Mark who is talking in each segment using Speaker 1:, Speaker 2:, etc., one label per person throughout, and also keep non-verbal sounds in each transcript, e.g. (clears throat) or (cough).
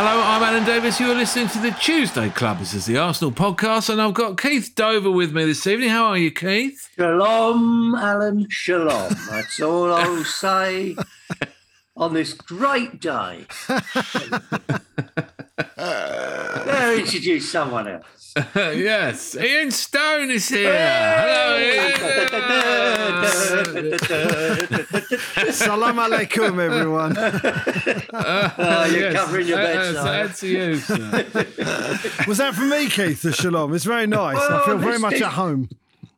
Speaker 1: Hello, I'm Alan Davies. You're listening to the Tuesday Club. This is the Arsenal podcast, and I've got Keith Dover with me this evening. How are you, Keith?
Speaker 2: Shalom, Alan, shalom. That's all I'll say on this great day. (laughs) Introduce someone else. (laughs)
Speaker 1: yes, Ian Stone is here. Hello, Ian. (laughs)
Speaker 3: Salam alaikum, everyone. (laughs)
Speaker 2: Oh, you're
Speaker 1: Yes,
Speaker 2: covering your
Speaker 1: that's-
Speaker 2: bedside.
Speaker 1: That's you, sir.
Speaker 3: Was that for me, Keith, the shalom? It's very nice. I
Speaker 2: oh,
Speaker 3: feel very much at home.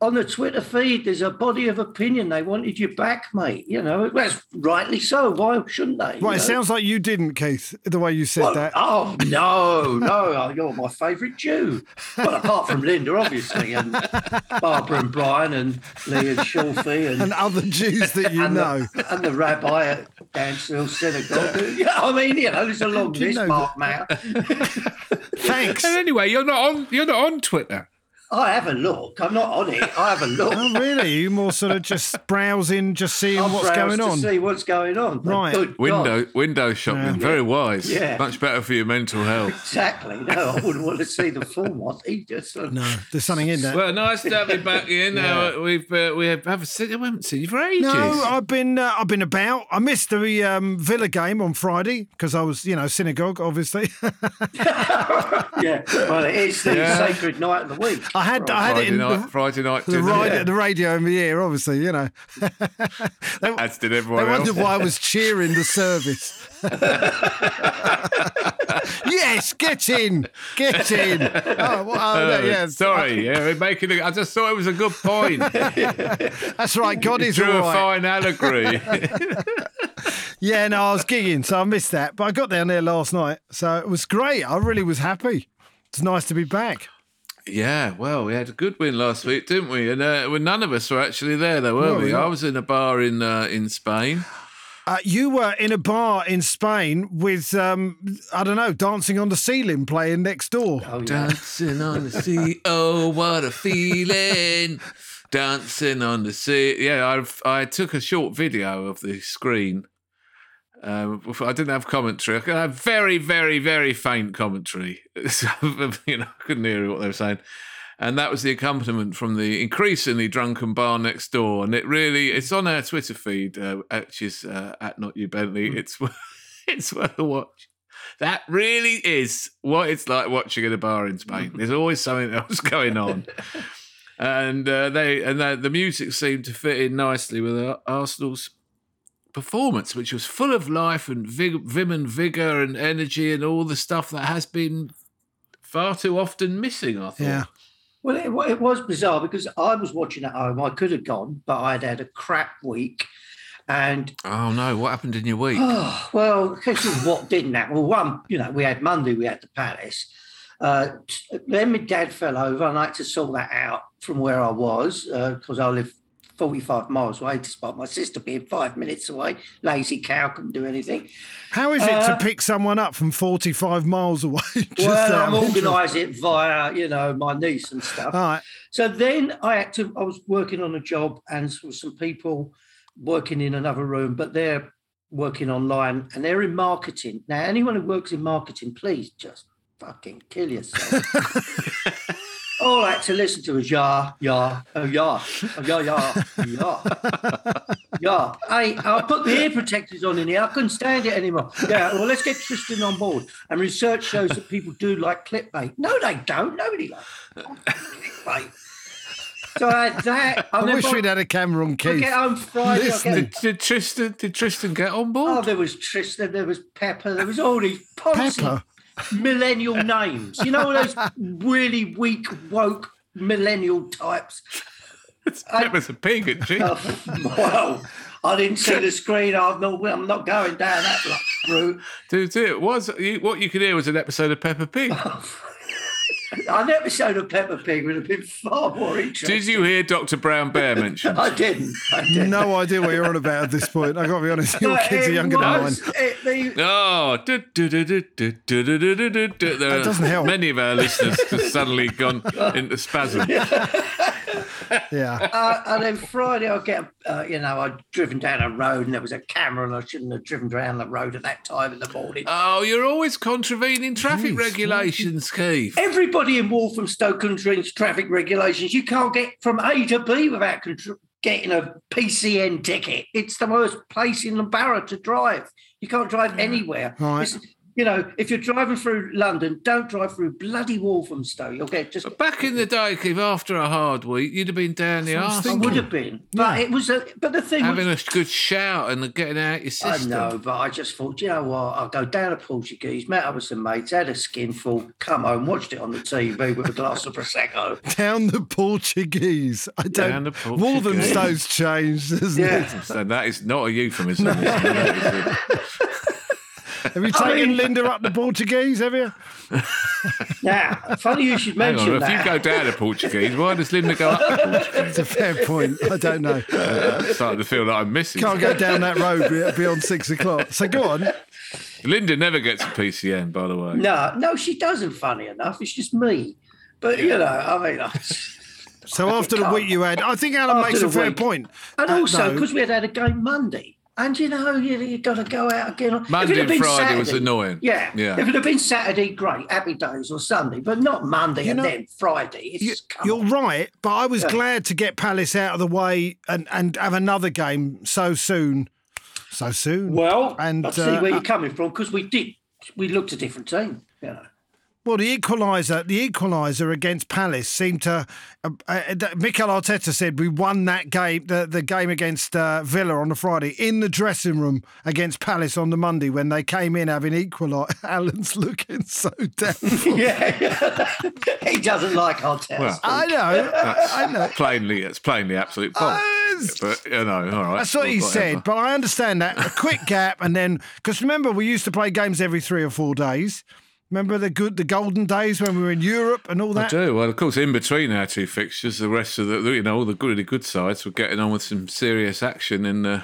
Speaker 2: On the Twitter feed, there's a body of opinion. They wanted you back, mate. You know, that's rightly so. Why shouldn't they? you
Speaker 3: Right, it
Speaker 2: know?
Speaker 3: sounds like you didn't, Keith, the way you said
Speaker 2: Well,
Speaker 3: that.
Speaker 2: Oh no, (laughs) no! You're my favourite Jew. Well, apart from Linda, obviously, and Barbara and Brian and Lee and Shulfi and (laughs)
Speaker 3: And other Jews that you
Speaker 2: and
Speaker 3: know.
Speaker 2: the, and the rabbi at Dansville Synagogue. Yeah, I mean, you know, there's a long list,
Speaker 3: know
Speaker 2: Mark Mount. (laughs)
Speaker 3: Thanks.
Speaker 1: and anyway, you're not on. You're not on Twitter.
Speaker 2: I have a look. I'm not on it. I have a (laughs) look.
Speaker 3: Oh, really? You more sort of just browsing, just seeing
Speaker 2: I'll
Speaker 3: what's
Speaker 2: browse
Speaker 3: going on.
Speaker 2: to see what's going on.
Speaker 3: Right.
Speaker 2: good
Speaker 1: Window
Speaker 2: God,
Speaker 1: window shopping. Very wise.
Speaker 2: Yeah.
Speaker 1: Much better for your mental health.
Speaker 2: exactly. No, I wouldn't want to see the full one. He just uh,
Speaker 3: No, there's something in there.
Speaker 1: Well, nice to have you back, Ian. (laughs)
Speaker 2: Yeah.
Speaker 1: Uh, we've uh, we have haven't seen, we haven't seen you for ages.
Speaker 3: No, I've been uh, I've been about. I missed the um, Villa game on Friday because I was, you know, synagogue, obviously. (laughs)
Speaker 2: yeah. Well, it is the
Speaker 1: Yeah.
Speaker 2: sacred night of the week.
Speaker 3: I had I had it
Speaker 1: Friday
Speaker 3: in
Speaker 1: night,
Speaker 3: the,
Speaker 1: Friday night
Speaker 3: the, radio, the radio in the ear, obviously, you know. (laughs) they, (laughs)
Speaker 1: As did
Speaker 3: they
Speaker 1: everyone else.
Speaker 3: wondered why I was (laughs) cheering the service. yes, get in, get in. Oh, well, oh, no,
Speaker 1: Uh,
Speaker 3: yeah,
Speaker 1: Sorry, yeah, we're making. A, I just thought it was a good point.
Speaker 3: that's right. God is
Speaker 1: Drew
Speaker 3: all
Speaker 1: a fine allegory.
Speaker 3: Yeah, no, I was gigging, so I missed that. But I got down there last night, so it was great. I really was happy. It's nice to be back.
Speaker 1: Yeah, well, we had a good win last week, didn't we? And uh, well, none of us were actually there, though, were
Speaker 3: No,
Speaker 1: we?
Speaker 3: we're.
Speaker 1: I was in a bar in uh, in Spain.
Speaker 3: Uh, you were in a bar in Spain with, um, I don't know, dancing on the ceiling playing next door.
Speaker 2: Oh, yeah.
Speaker 1: Dancing on the sea, oh what a feeling! Dancing on the sea. Yeah, I've, I took a short video of the screen. Um, I didn't have commentary. I could have very, very, very faint commentary. (laughs) So, you know, I couldn't hear what they were saying. And that was the accompaniment from the increasingly drunken bar next door. And it really, it's on our Twitter feed, uh, which is uh, at Not You Bentley. It's (laughs) it's worth a watch. That really is what it's like watching at a bar in Spain. (laughs) There's always something else going on, and uh, they and the, the music seemed to fit in nicely with Ar- Arsenal's performance, which was full of life and vig- vim and vigor and energy and all the stuff that has been far too often missing. I thought.
Speaker 3: Yeah.
Speaker 2: Well, it, it was bizarre because I was watching at home. I could have gone, but I'd had a crap week. And
Speaker 1: Oh no! What happened in your week?
Speaker 2: oh, (sighs) well, this is what didn't happen. Well, one, you know, we had Monday, we had the Palace. Uh, then my dad fell over, and I had to sort that out from where I was because I live 45 miles away, despite my sister being five minutes away. Lazy cow couldn't do anything.
Speaker 3: How is it to
Speaker 2: Uh,
Speaker 3: pick someone up from 45 miles away? (laughs) Just
Speaker 2: well, I'm organising it via, you know, my niece and stuff.
Speaker 3: All right.
Speaker 2: So then I had to, I was working on a job and there was some people working in another room, but they're working online and they're in marketing. Now, anyone who works in marketing, please just fucking kill yourself. (laughs) All I had to listen to was yeah, yeah, oh yeah, oh yeah, yeah, yeah, (laughs) yeah. Hey, I put the ear protectors on in here. I couldn't stand it anymore. Yeah, well, let's get Tristan on board. And research shows that people do like clickbait. No, they don't. Nobody likes clickbait. So uh, (laughs) I had that.
Speaker 3: I
Speaker 2: then
Speaker 3: wish
Speaker 2: by-
Speaker 3: we'd had a camera on
Speaker 2: I
Speaker 3: Keith.
Speaker 2: get home Friday. I
Speaker 3: Listening.
Speaker 2: get,
Speaker 1: Did, did Tristan did Tristan get on board?
Speaker 2: oh, there was Tristan, there was Pepper, there was all these policy
Speaker 3: Pepper.
Speaker 2: Millennial names. You know, all those really weak, woke millennial types.
Speaker 1: That was a pig, isn't she?
Speaker 2: Oh, well, I didn't see the screen. I'm not, I'm not going down that route.
Speaker 1: Dude, it was you, what you could hear was an episode of Peppa Pig.
Speaker 2: Oh, I never showed a Peppa Pig would have been far more interesting.
Speaker 1: Did you hear Dr. Brown Bear mentioned?
Speaker 2: I, didn't. I didn't.
Speaker 3: No idea what you're on about at this point. I've gotta be honest, your
Speaker 2: but
Speaker 3: kids are younger was, than mine.
Speaker 2: It, the...
Speaker 1: Oh, do,
Speaker 3: that doesn't help.
Speaker 1: Many of our listeners have suddenly gone into spasm. (laughs)
Speaker 3: Yeah.
Speaker 2: uh, and then Friday, I get, uh, you know, I'd driven down a road and there was a camera and I shouldn't have driven down the road at that time in the morning.
Speaker 1: Oh, you're always contravening traffic
Speaker 3: Jeez,
Speaker 1: regulations, Keith.
Speaker 2: Everybody in Walthamstow controls traffic regulations. You can't get from A to B without contr- getting a PCN ticket. It's the worst place in the borough to drive. You can't drive anywhere.
Speaker 3: Right.
Speaker 2: It's- you know, if you're driving through London, don't drive through bloody Walthamstow. You'll get just.
Speaker 1: Back in the day, Keith, after a hard week, you'd have been down the
Speaker 3: I was
Speaker 1: arse
Speaker 2: I would have been, but
Speaker 3: Yeah.
Speaker 2: it was a. But the thing
Speaker 1: having
Speaker 2: was,
Speaker 1: a good shout and getting out your system.
Speaker 2: I know, but I just thought, you know what? I'll go down to Portuguese, met up with some mates, had a skinful, come home, watched it on the TV with a glass of prosecco. (laughs)
Speaker 3: Down the Portuguese. I don't.
Speaker 1: Down the Portuguese.
Speaker 3: Walthamstow's changed, hasn't
Speaker 2: Yeah.
Speaker 3: it?
Speaker 1: So that is not a euphemism. (laughs) is it? That is a- (laughs)
Speaker 3: Have you
Speaker 2: I
Speaker 3: taken
Speaker 2: mean-
Speaker 3: Linda up the Portuguese? Have you? (laughs)
Speaker 2: Now, funny you should
Speaker 1: Hang
Speaker 2: mention
Speaker 1: on, if you go down to Portuguese, why does Linda go up to Portuguese?
Speaker 3: It's a fair point. I don't know.
Speaker 1: I'm starting to feel like I'm missing.
Speaker 3: Can't go down that road beyond six o'clock. So go on.
Speaker 1: Linda never gets a PCN, by the way.
Speaker 2: No, no, she doesn't. Funny enough, it's just me. But you know, I mean, I,
Speaker 3: So after the week you had, I think Alan
Speaker 2: After
Speaker 3: makes a
Speaker 2: the
Speaker 3: fair
Speaker 2: week.
Speaker 3: point.
Speaker 2: and
Speaker 3: Uh,
Speaker 2: also
Speaker 3: no.
Speaker 2: because we had had a game Monday, and you know, you you got to go out again.
Speaker 1: Monday and Friday was annoying.
Speaker 2: Yeah,
Speaker 1: Yeah.
Speaker 2: If it had been Saturday, great, happy days, or Sunday, but not Monday
Speaker 3: You
Speaker 2: and
Speaker 3: know,
Speaker 2: then Friday. It's
Speaker 3: you,
Speaker 2: on.
Speaker 3: right, but I was
Speaker 2: Yeah.
Speaker 3: glad to get Palace out of the way and, and have another game so soon. So soon.
Speaker 2: Well,
Speaker 3: And,
Speaker 2: I see
Speaker 3: uh,
Speaker 2: where you're coming from because we did. We looked a different team. You know.
Speaker 3: Well, the equaliser, the equaliser against Palace seemed to. Uh, uh, Mikel Arteta said we won that game, the, the game against uh, Villa on the Friday, in the dressing room against Palace on the Monday when they came in having equalised. (laughs) Alan's looking so down. (laughs)
Speaker 2: Yeah, (laughs) he doesn't like our test.
Speaker 1: Well,
Speaker 3: I know, I know.
Speaker 1: plainly, it's plainly absolute fault.
Speaker 3: Uh,
Speaker 1: but you know, all right.
Speaker 3: That's what he
Speaker 1: whatever.
Speaker 3: said, but I understand that a quick gap, and then because remember we used to play games every three or four days. Remember the good, the golden days when we were in Europe and all that.
Speaker 1: I do. Well, of course, in between our two fixtures, the rest of the, you know, all the really good sides were getting on with some serious action in the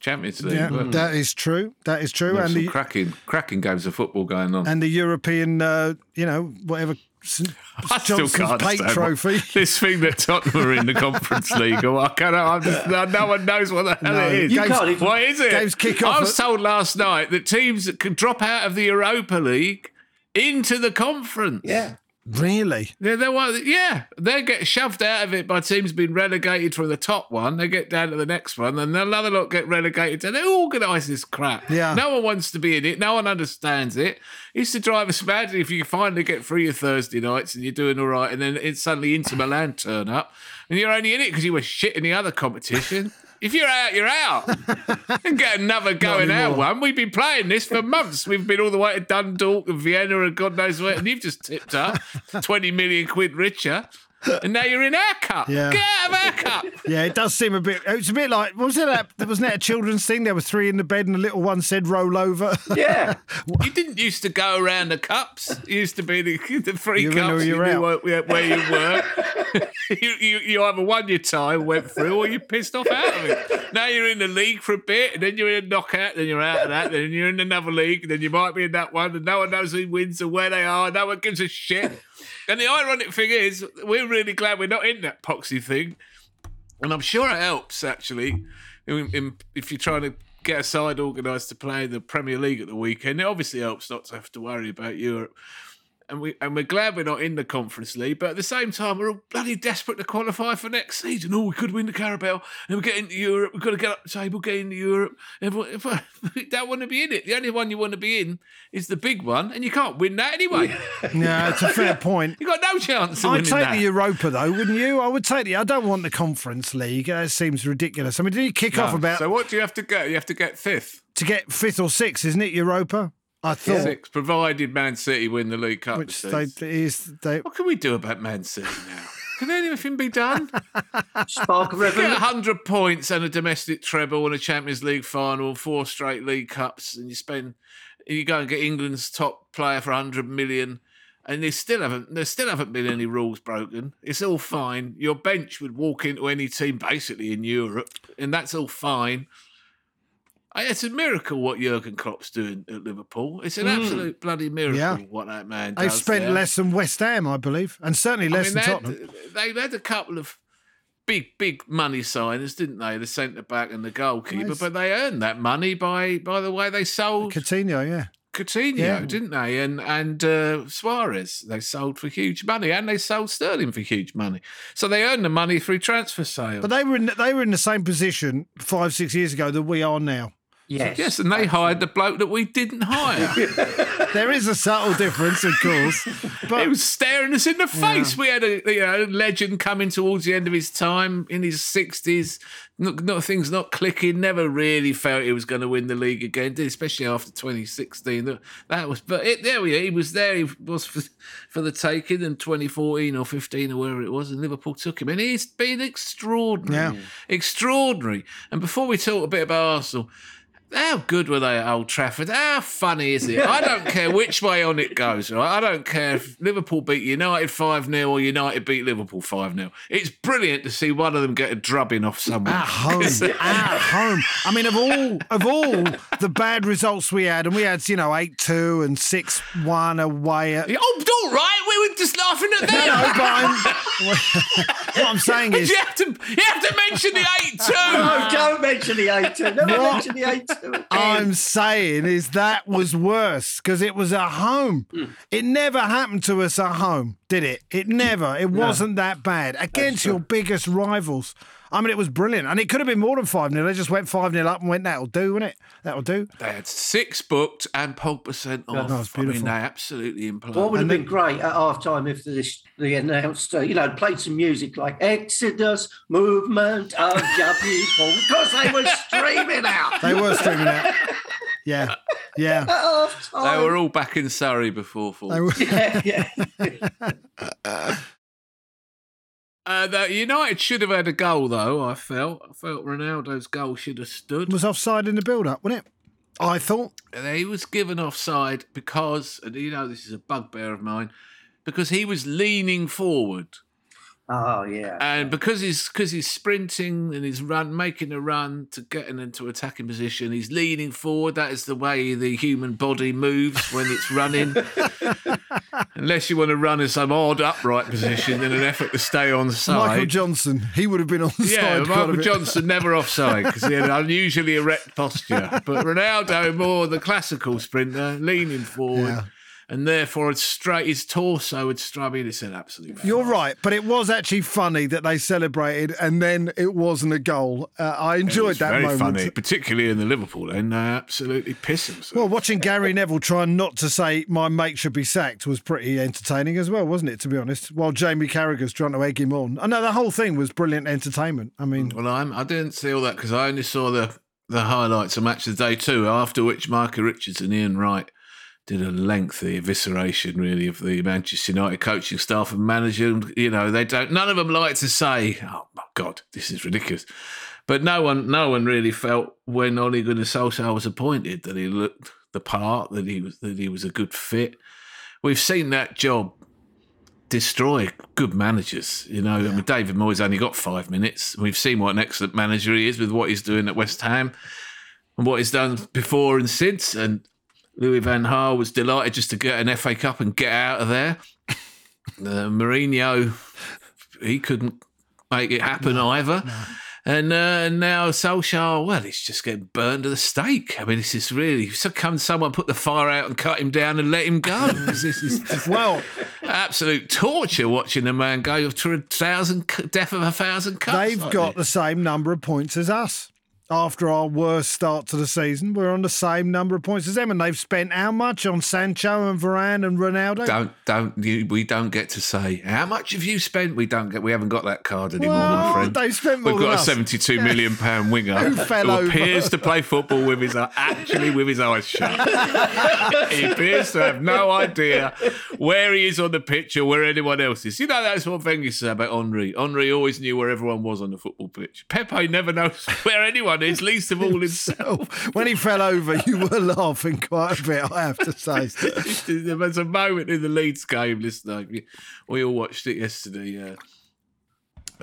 Speaker 1: Champions League.
Speaker 3: Yeah, that is true. That is true, and
Speaker 1: some
Speaker 3: the
Speaker 1: cracking, cracking games of football going on.
Speaker 3: and the European, uh, you know, whatever. St. (laughs)
Speaker 1: I still can't
Speaker 3: plate trophy. (laughs)
Speaker 1: This thing that Tottenham are in the Conference (laughs) League, or I can't, I'm just, no, one knows what the hell
Speaker 3: No,
Speaker 1: it is.
Speaker 2: You can't even-
Speaker 1: what is it?
Speaker 3: games kick off
Speaker 1: I was told last night that teams that can drop out of the Europa League into the conference.
Speaker 2: Yeah.
Speaker 3: Really?
Speaker 1: Yeah, they well, yeah, they get shoved out of it by teams being relegated from the top one. They get down to the next one, and another lot get relegated. And they organise this crap.
Speaker 3: Yeah.
Speaker 1: no one wants to be in it. No one understands it. It used to drive us mad if you finally get through your Thursday nights and you're doing all right, and then it's suddenly Inter Milan turn up, and you're only in it because you were shit in the other competition. If you're out, you're out. and (laughs) get another going out one. We've been playing this for months. We've been all the way to Dundalk and Vienna and God knows where, and you've just tipped up (laughs) 20 million quid richer. And now you're in our cup.
Speaker 3: Yeah.
Speaker 1: Get out of our cup.
Speaker 3: Yeah, it does seem a bit. It's a bit like was it that? Wasn't that a children's thing? There were three in the bed, and the little one said, "Roll over."
Speaker 2: Yeah. (laughs)
Speaker 1: You didn't used to go around the cups. It used to be the, the three
Speaker 3: You knew
Speaker 1: cups.
Speaker 3: you
Speaker 1: You
Speaker 3: were
Speaker 1: knew
Speaker 3: out.
Speaker 1: where, where you were. (laughs) you, you, you either won your time, went through, or you pissed off out of it. Now you're in the league for a bit, and then you're in a knockout, then you're out of that, then you're in another league, and then you might be in that one, and no one knows who wins or where they are. No one gives a shit. And the ironic thing is, we're really glad we're not in that poxy thing. And I'm sure it helps actually, in, in, if you're trying to get a side organised to play in the Premier League at the weekend. It obviously helps not to have to worry about Europe. And we and we're glad we're not in the Conference League. But at the same time, we're all bloody desperate to qualify for next season. Oh, we could win the Carabao, and we get into Europe. We've got to get up the table, get into Europe. Everyone, if we (laughs) don't want to be in it. The only one you want to be in is the big one, and you can't win that anyway. (laughs)
Speaker 3: no, it's a fair point.
Speaker 1: You got no chance of
Speaker 3: I'd
Speaker 1: winning
Speaker 3: take
Speaker 1: that.
Speaker 3: the Europa though, wouldn't you? I would take the. I don't want the Conference League. That seems ridiculous. I mean, did you kick off about
Speaker 1: So what do you have to get? You have to get fifth,
Speaker 3: to get fifth or sixth, isn't it? Europa. I thought,
Speaker 1: sixth, provided Man City win the League Cup.
Speaker 3: which
Speaker 1: this
Speaker 3: they is they.
Speaker 1: What can we do about Man City now? (laughs) Can anything be done?
Speaker 2: Spark of
Speaker 1: Get hundred points and a domestic treble and a Champions League final, four straight League Cups, and you spend you go and get England's top player for hundred million, and they still haven't there still haven't been any rules broken. It's all fine. Your bench would walk into any team basically in Europe, and that's all fine. It's a miracle what Jurgen Klopp's doing at Liverpool. It's an absolute bloody miracle
Speaker 3: Yeah.
Speaker 1: what that man
Speaker 3: They've spent
Speaker 1: there.
Speaker 3: less than West Ham, I believe, and certainly less
Speaker 1: I
Speaker 3: than
Speaker 1: mean,
Speaker 3: Tottenham.
Speaker 1: they had, they had a couple of big, big money signers, didn't they? The centre back and the goalkeeper,
Speaker 3: Nice.
Speaker 1: but they earned that money by by the way they sold
Speaker 3: Coutinho, yeah.
Speaker 1: Coutinho,
Speaker 3: Yeah.
Speaker 1: didn't they? And and uh, Suarez, they sold for huge money, and they sold Sterling for huge money. So they earned the money through transfer sales.
Speaker 3: But they were in, they were in the same position five six years ago that we are now.
Speaker 2: Yes.
Speaker 1: yes, and they hired the bloke that we didn't hire. (laughs)
Speaker 3: There is a subtle difference, of course,
Speaker 1: He
Speaker 3: but
Speaker 1: was staring us in the face. We had a you know legend coming towards the end of his time in his sixties. Not, not things not clicking. Never really felt he was going to win the league again, especially after 2016. That, that was, but it, there we are. He was there. He was for, for the taking in 2014 or 15 or wherever it was, and Liverpool took him. And he's been extraordinary,
Speaker 3: Yeah.
Speaker 1: extraordinary. And before we talk a bit about Arsenal. How good were they at Old Trafford? How funny is it? I don't care which way on it goes, right? I don't care if Liverpool beat United 5 0 or United beat Liverpool 5 0. It's brilliant to see one of them get a drubbing off someone.
Speaker 3: at home, (laughs) at home. I mean, of all of all the bad results we had, and we had you know eight two and six one away at.
Speaker 1: Oh, all right. We were just laughing at
Speaker 3: No, but I'm, what I'm saying is,
Speaker 1: you, have to, you have to mention the 8 2.
Speaker 2: No, don't mention the 8 2. Never
Speaker 3: What?
Speaker 2: mention the A2. again.
Speaker 3: I'm saying is that was worse because it was at home. Hmm. It never happened to us at home, did it? It never. It wasn't that bad against your biggest rivals. I mean, it was brilliant, and it could have been more than five 0 They just went five 0 up and went, "That'll do, won't it? That'll do."
Speaker 1: They had six booked and Pogba sent off.
Speaker 3: that was
Speaker 1: I mean,
Speaker 3: beautiful.
Speaker 1: they absolutely imploded.
Speaker 2: What would have been great at half time if this, they announced, uh, you know, played some music like Exodus, Movement of your People, because they were streaming out
Speaker 3: They were streaming out. (laughs) Yeah, yeah.
Speaker 2: at half
Speaker 1: They were all back in Surrey before four.
Speaker 3: They
Speaker 2: yeah, yeah. (laughs)
Speaker 1: Uh, the United should have had a goal, though. I felt. I felt Ronaldo's goal should have stood.
Speaker 3: was offside in the build-up, wasn't it? I thought.
Speaker 1: He was given offside because, and you know, this is a bugbear of mine, because he was leaning forward,
Speaker 2: Oh, yeah.
Speaker 1: and because he's because he's sprinting and he's run, making a run to get into attacking position. He's leaning forward. That is the way the human body moves when it's running. (laughs) Unless you want to run in some odd upright position in an effort to stay on side.
Speaker 3: Michael Johnson, he would have been on the
Speaker 1: Yeah,
Speaker 3: side. quite a
Speaker 1: Michael. Johnson never offside because he had an unusually erect posture. But Ronaldo, more the classical sprinter, leaning forward,
Speaker 3: Yeah.
Speaker 1: And therefore it's straight his torso would me. It's an absolute.
Speaker 3: You're right, but it was actually funny that they celebrated and then it wasn't a goal. Uh, I enjoyed that
Speaker 1: very
Speaker 3: moment.
Speaker 1: funny, particularly in the Liverpool end. They absolutely piss themselves.
Speaker 3: Well, watching Gary Neville try not to say my mate should be sacked was pretty entertaining as well, wasn't it? To be honest, while Jamie Carragher's trying to egg him on. I know the whole thing was brilliant entertainment. I mean,
Speaker 1: Well, I'm, I didn't see all that because I only saw the the highlights of match of the day two. After which, Michael Richards and Ian Wright did a lengthy evisceration, really, of the Manchester United coaching staff and manager. And, You know, they don't. None of them like to say, "Oh my God, this is ridiculous." But no one, no one really felt when Ole Gunnar Solskjaer was appointed that he looked the part, that he was that he was a good fit. We've seen that job destroy good managers. You know, I mean, David Moyes only got five minutes. We've seen what an excellent manager he is with what he's doing at West Ham and what he's done before and since. And Louis Van Gaal was delighted just to get an FA Cup and get out of there. Uh, Mourinho, he couldn't make it happen either. And uh, now Solskjaer, well, he's just getting burned to the stake. I mean, this is really, so come someone put the fire out and cut him down and let him go. (laughs) this is
Speaker 3: Well,
Speaker 1: absolute torture watching the man go to a thousand, death of a thousand cuts.
Speaker 3: they've
Speaker 1: like
Speaker 3: got the same number of points as us. After our worst start to the season, we're on the same number of points as them, and they've spent how much on Sancho and Varane and Ronaldo?
Speaker 1: Don't don't you, we don't get to say how much have you spent? We don't get. We haven't got that card anymore, my friend.
Speaker 3: they've spent more
Speaker 1: We've got a seventy-two million pound winger (laughs)
Speaker 3: Who fell over.
Speaker 1: appears to play football with his uh, actually with his eyes shut. (laughs) he appears to have no idea where he is on the pitch or where anyone else is. You know that's one thing you say about Henri. Henri always knew where everyone was on the football pitch. Pepe never knows (laughs) where anyone is, least of all himself. (laughs)
Speaker 3: when he fell over, you were laughing quite a bit, I have to say. (laughs)
Speaker 1: there was a moment in the Leeds game. Listen, we- all watched it yesterday uh,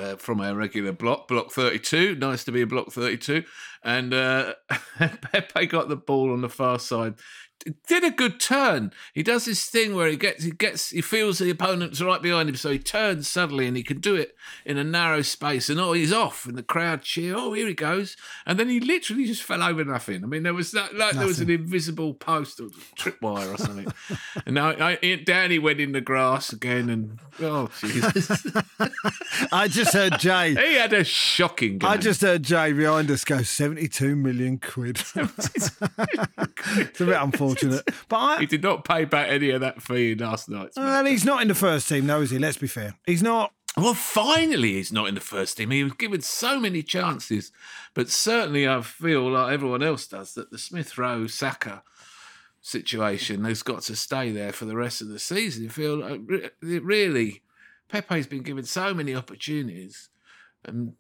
Speaker 1: uh, from our regular block, block thirty-two. Nice to be a block thirty-two, and uh, (laughs) Pepe got the ball on the far side. Did a good turn. He does this thing where he gets, he gets, he feels the opponent's right behind him, so he turns suddenly, and he can do it in a narrow space. And oh, he's off, and the crowd cheer. Oh, here he goes! And then he literally just fell over nothing. I mean, there was that, like there was an invisible post or tripwire or something. (laughs) and now I, Danny went in the grass again, and oh Jesus, (laughs)
Speaker 3: I just heard Jay.
Speaker 1: he had a shocking game.
Speaker 3: I just heard Jay behind us go 72 million quid. (laughs) it's a bit unfortunate. (laughs) But
Speaker 1: he did not pay back any of that fee last night.
Speaker 3: well, he's not in the first team, though, is he? Let's be fair. He's not.
Speaker 1: Well, finally, he's not in the first team. He was given so many chances, but certainly I feel like everyone else does that the Smith Rowe Saka situation has got to stay there for the rest of the season. I feel like it really, Pepe's been given so many opportunities, and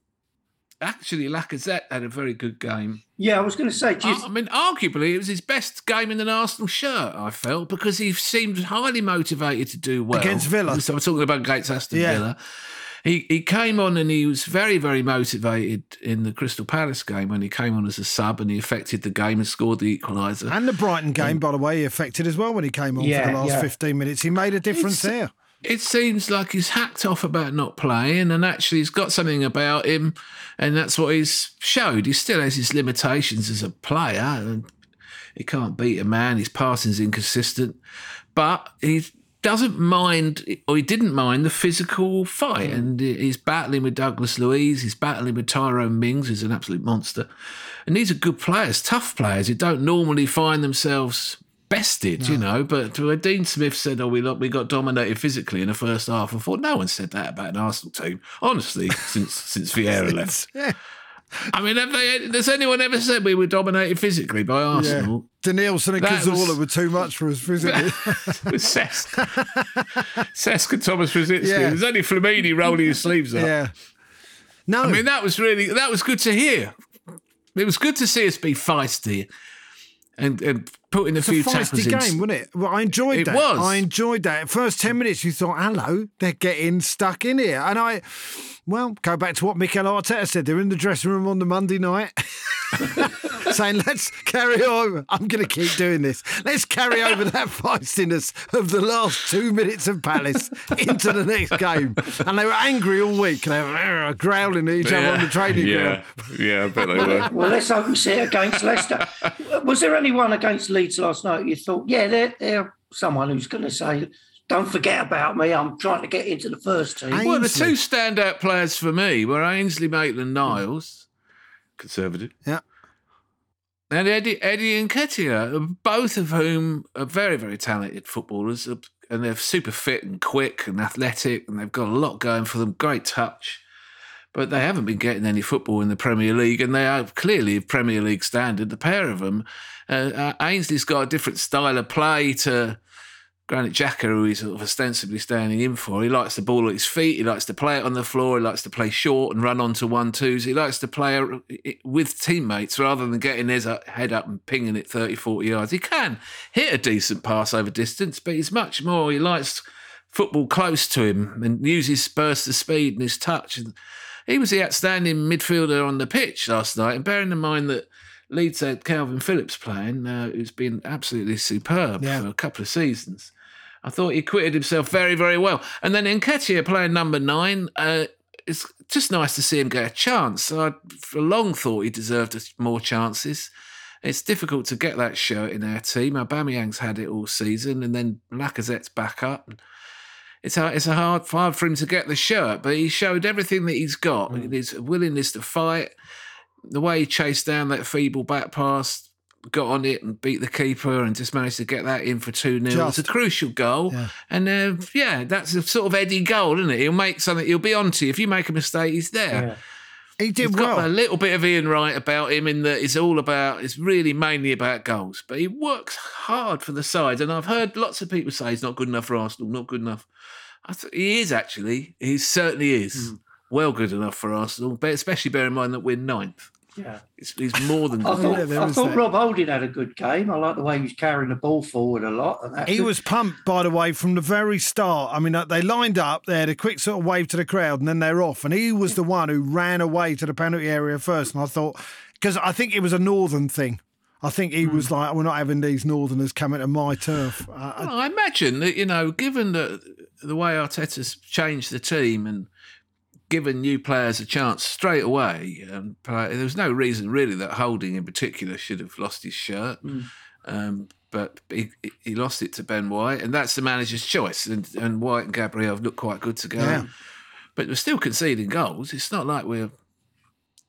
Speaker 1: actually Lacazette had a very good game.
Speaker 2: Yeah, I was going to say, you,
Speaker 1: I mean, arguably, it was his best game in an Arsenal shirt. I felt because he seemed highly motivated to do well
Speaker 3: Against Villa.
Speaker 1: So I'm talking about against Aston
Speaker 3: Yeah.
Speaker 1: Villa. He he came on and he was very very motivated in the Crystal Palace game when he came on as a sub and he affected the game and scored the equaliser.
Speaker 3: And the Brighton game, by the way, he affected as well when he came on for the last
Speaker 2: yeah.
Speaker 3: 15 minutes. He made a difference
Speaker 1: It's-
Speaker 3: there.
Speaker 1: It seems like he's hacked off about not playing, and actually he's got something about him, and that's what he's showed. He still has his limitations as a player, and he can't beat a man. His passing's inconsistent, but he doesn't mind, or he didn't mind the physical fight, hmm. and he's battling with Douglas Luiz. He's battling with Tyrone Mings, who's an absolute monster, and these are good players, tough players who don't normally find themselves bested, you know. But Dean Smith said, "Oh, we look, we got dominated physically in the first half," I thought no one said that about an Arsenal team, honestly, since (laughs) since Vieira left.
Speaker 3: Yeah.
Speaker 1: I mean, have they, has anyone ever said we were dominated physically by Arsenal?
Speaker 3: Danielson and Cazorla were too much for us physically. (laughs)
Speaker 1: With Cesc, (laughs) Cesc and Thomas Rosicky.
Speaker 3: Yeah.
Speaker 1: There's only Flamini rolling his sleeves up.
Speaker 3: yeah. No.
Speaker 1: I mean, that was really that was good to hear. It was good to see us be feisty and, and putting a
Speaker 3: It's a
Speaker 1: few
Speaker 3: feisty
Speaker 1: tackles in.
Speaker 3: game, wasn't it? Well, I enjoyed
Speaker 1: It
Speaker 3: that.
Speaker 1: was.
Speaker 3: I enjoyed that. First 10 minutes, you thought, hello, they're getting stuck in here. And I, well, go back to what Mikel Arteta said. They're in the dressing room on the Monday night (laughs) saying, let's carry on. I'm going to keep doing this. Let's carry over that (laughs) feistiness of the last two minutes of Palace into the next game. And they were angry all week. They were uh, growling at each other on the training
Speaker 1: yeah,
Speaker 3: ground.
Speaker 1: yeah, I bet they were.
Speaker 2: well, let's hope we see it against Leicester. Was there anyone against Leeds last night you thought, yeah, they're, they're someone who's going to say, don't forget about me. I'm trying to get into the first team.
Speaker 3: Ainsley.
Speaker 1: Well, the two standout players for me were Ainsley Maitland Niles, conservative,
Speaker 3: Yeah.
Speaker 1: and Eddie Eddie Nketiah, both of whom are very very talented footballers, and they're super fit and quick and athletic, and they've got a lot going for them. Great touch, but they haven't been getting any football in the Premier League, and they are clearly of Premier League standard. The pair of them, uh, Ainsley's got a different style of play to. Granit Xhaka, who he's sort of ostensibly standing in for, he likes the ball at his feet. He likes to play it on the floor. He likes to play short and run onto one twos. He likes to play with teammates rather than getting his head up and pinging it 30, 40 yards. He can hit a decent pass over distance, but he's much more. He likes football close to him and uses bursts of speed and his touch. And he was the outstanding midfielder on the pitch last night. And bearing in mind that Leeds had Kalvin Phillips playing, uh, who's been absolutely superb
Speaker 3: Yeah.
Speaker 1: for a couple of seasons. I thought he acquitted himself very, very well. And then Nketiah playing number nine, uh, it's just nice to see him get a chance. I for long thought he deserved more chances. It's difficult to get that shirt in our team. Aubameyang's had it all season, and then Lacazette's back up. It's a, it's a hard hard for him to get the shirt, but he showed everything that he's got.
Speaker 2: Mm.
Speaker 1: His willingness to fight, the way he chased down that feeble back pass, got on it and beat the keeper, and just managed to get that in for two 0 It's a crucial goal,
Speaker 3: Yeah.
Speaker 1: and uh, yeah, that's a sort of Eddie goal, isn't it? He'll make something. He'll be on to you if you make a mistake. He's there.
Speaker 2: Yeah.
Speaker 3: He
Speaker 1: He's
Speaker 3: did
Speaker 1: got a little bit of Ian Wright about him in that it's all about, it's really mainly about goals. But he works hard for the side. And I've heard lots of people say he's not good enough for Arsenal, not good enough. I th- he is actually. He certainly is. Well good enough for Arsenal, but especially bear in mind that we're ninth.
Speaker 2: Yeah.
Speaker 1: it's, he's more than (laughs)
Speaker 2: I thought,
Speaker 3: Yeah, there
Speaker 2: I
Speaker 3: was
Speaker 2: thought. Rob Holding had a good game. I like the way he was carrying the ball forward a lot. And that
Speaker 3: He was pumped, by the way, from the very start. I mean, uh, they lined up, they had a quick sort of wave to the crowd, and then they're off. And he was the one who ran away to the penalty area first. And I thought, because I think it was a northern thing. I think he was like, we're not having these northerners coming to my turf. (laughs) Uh, I-
Speaker 1: Well, I imagine that, you know, given the, the way Arteta's changed the team and given new players a chance straight away, um, play, there was no reason really that Holding in particular should have lost his shirt. Um, but he, he lost it to Ben White, and that's the manager's choice. And, and White and Gabriel have looked quite good together.
Speaker 3: Yeah.
Speaker 1: But we're still conceding goals. It's not like we're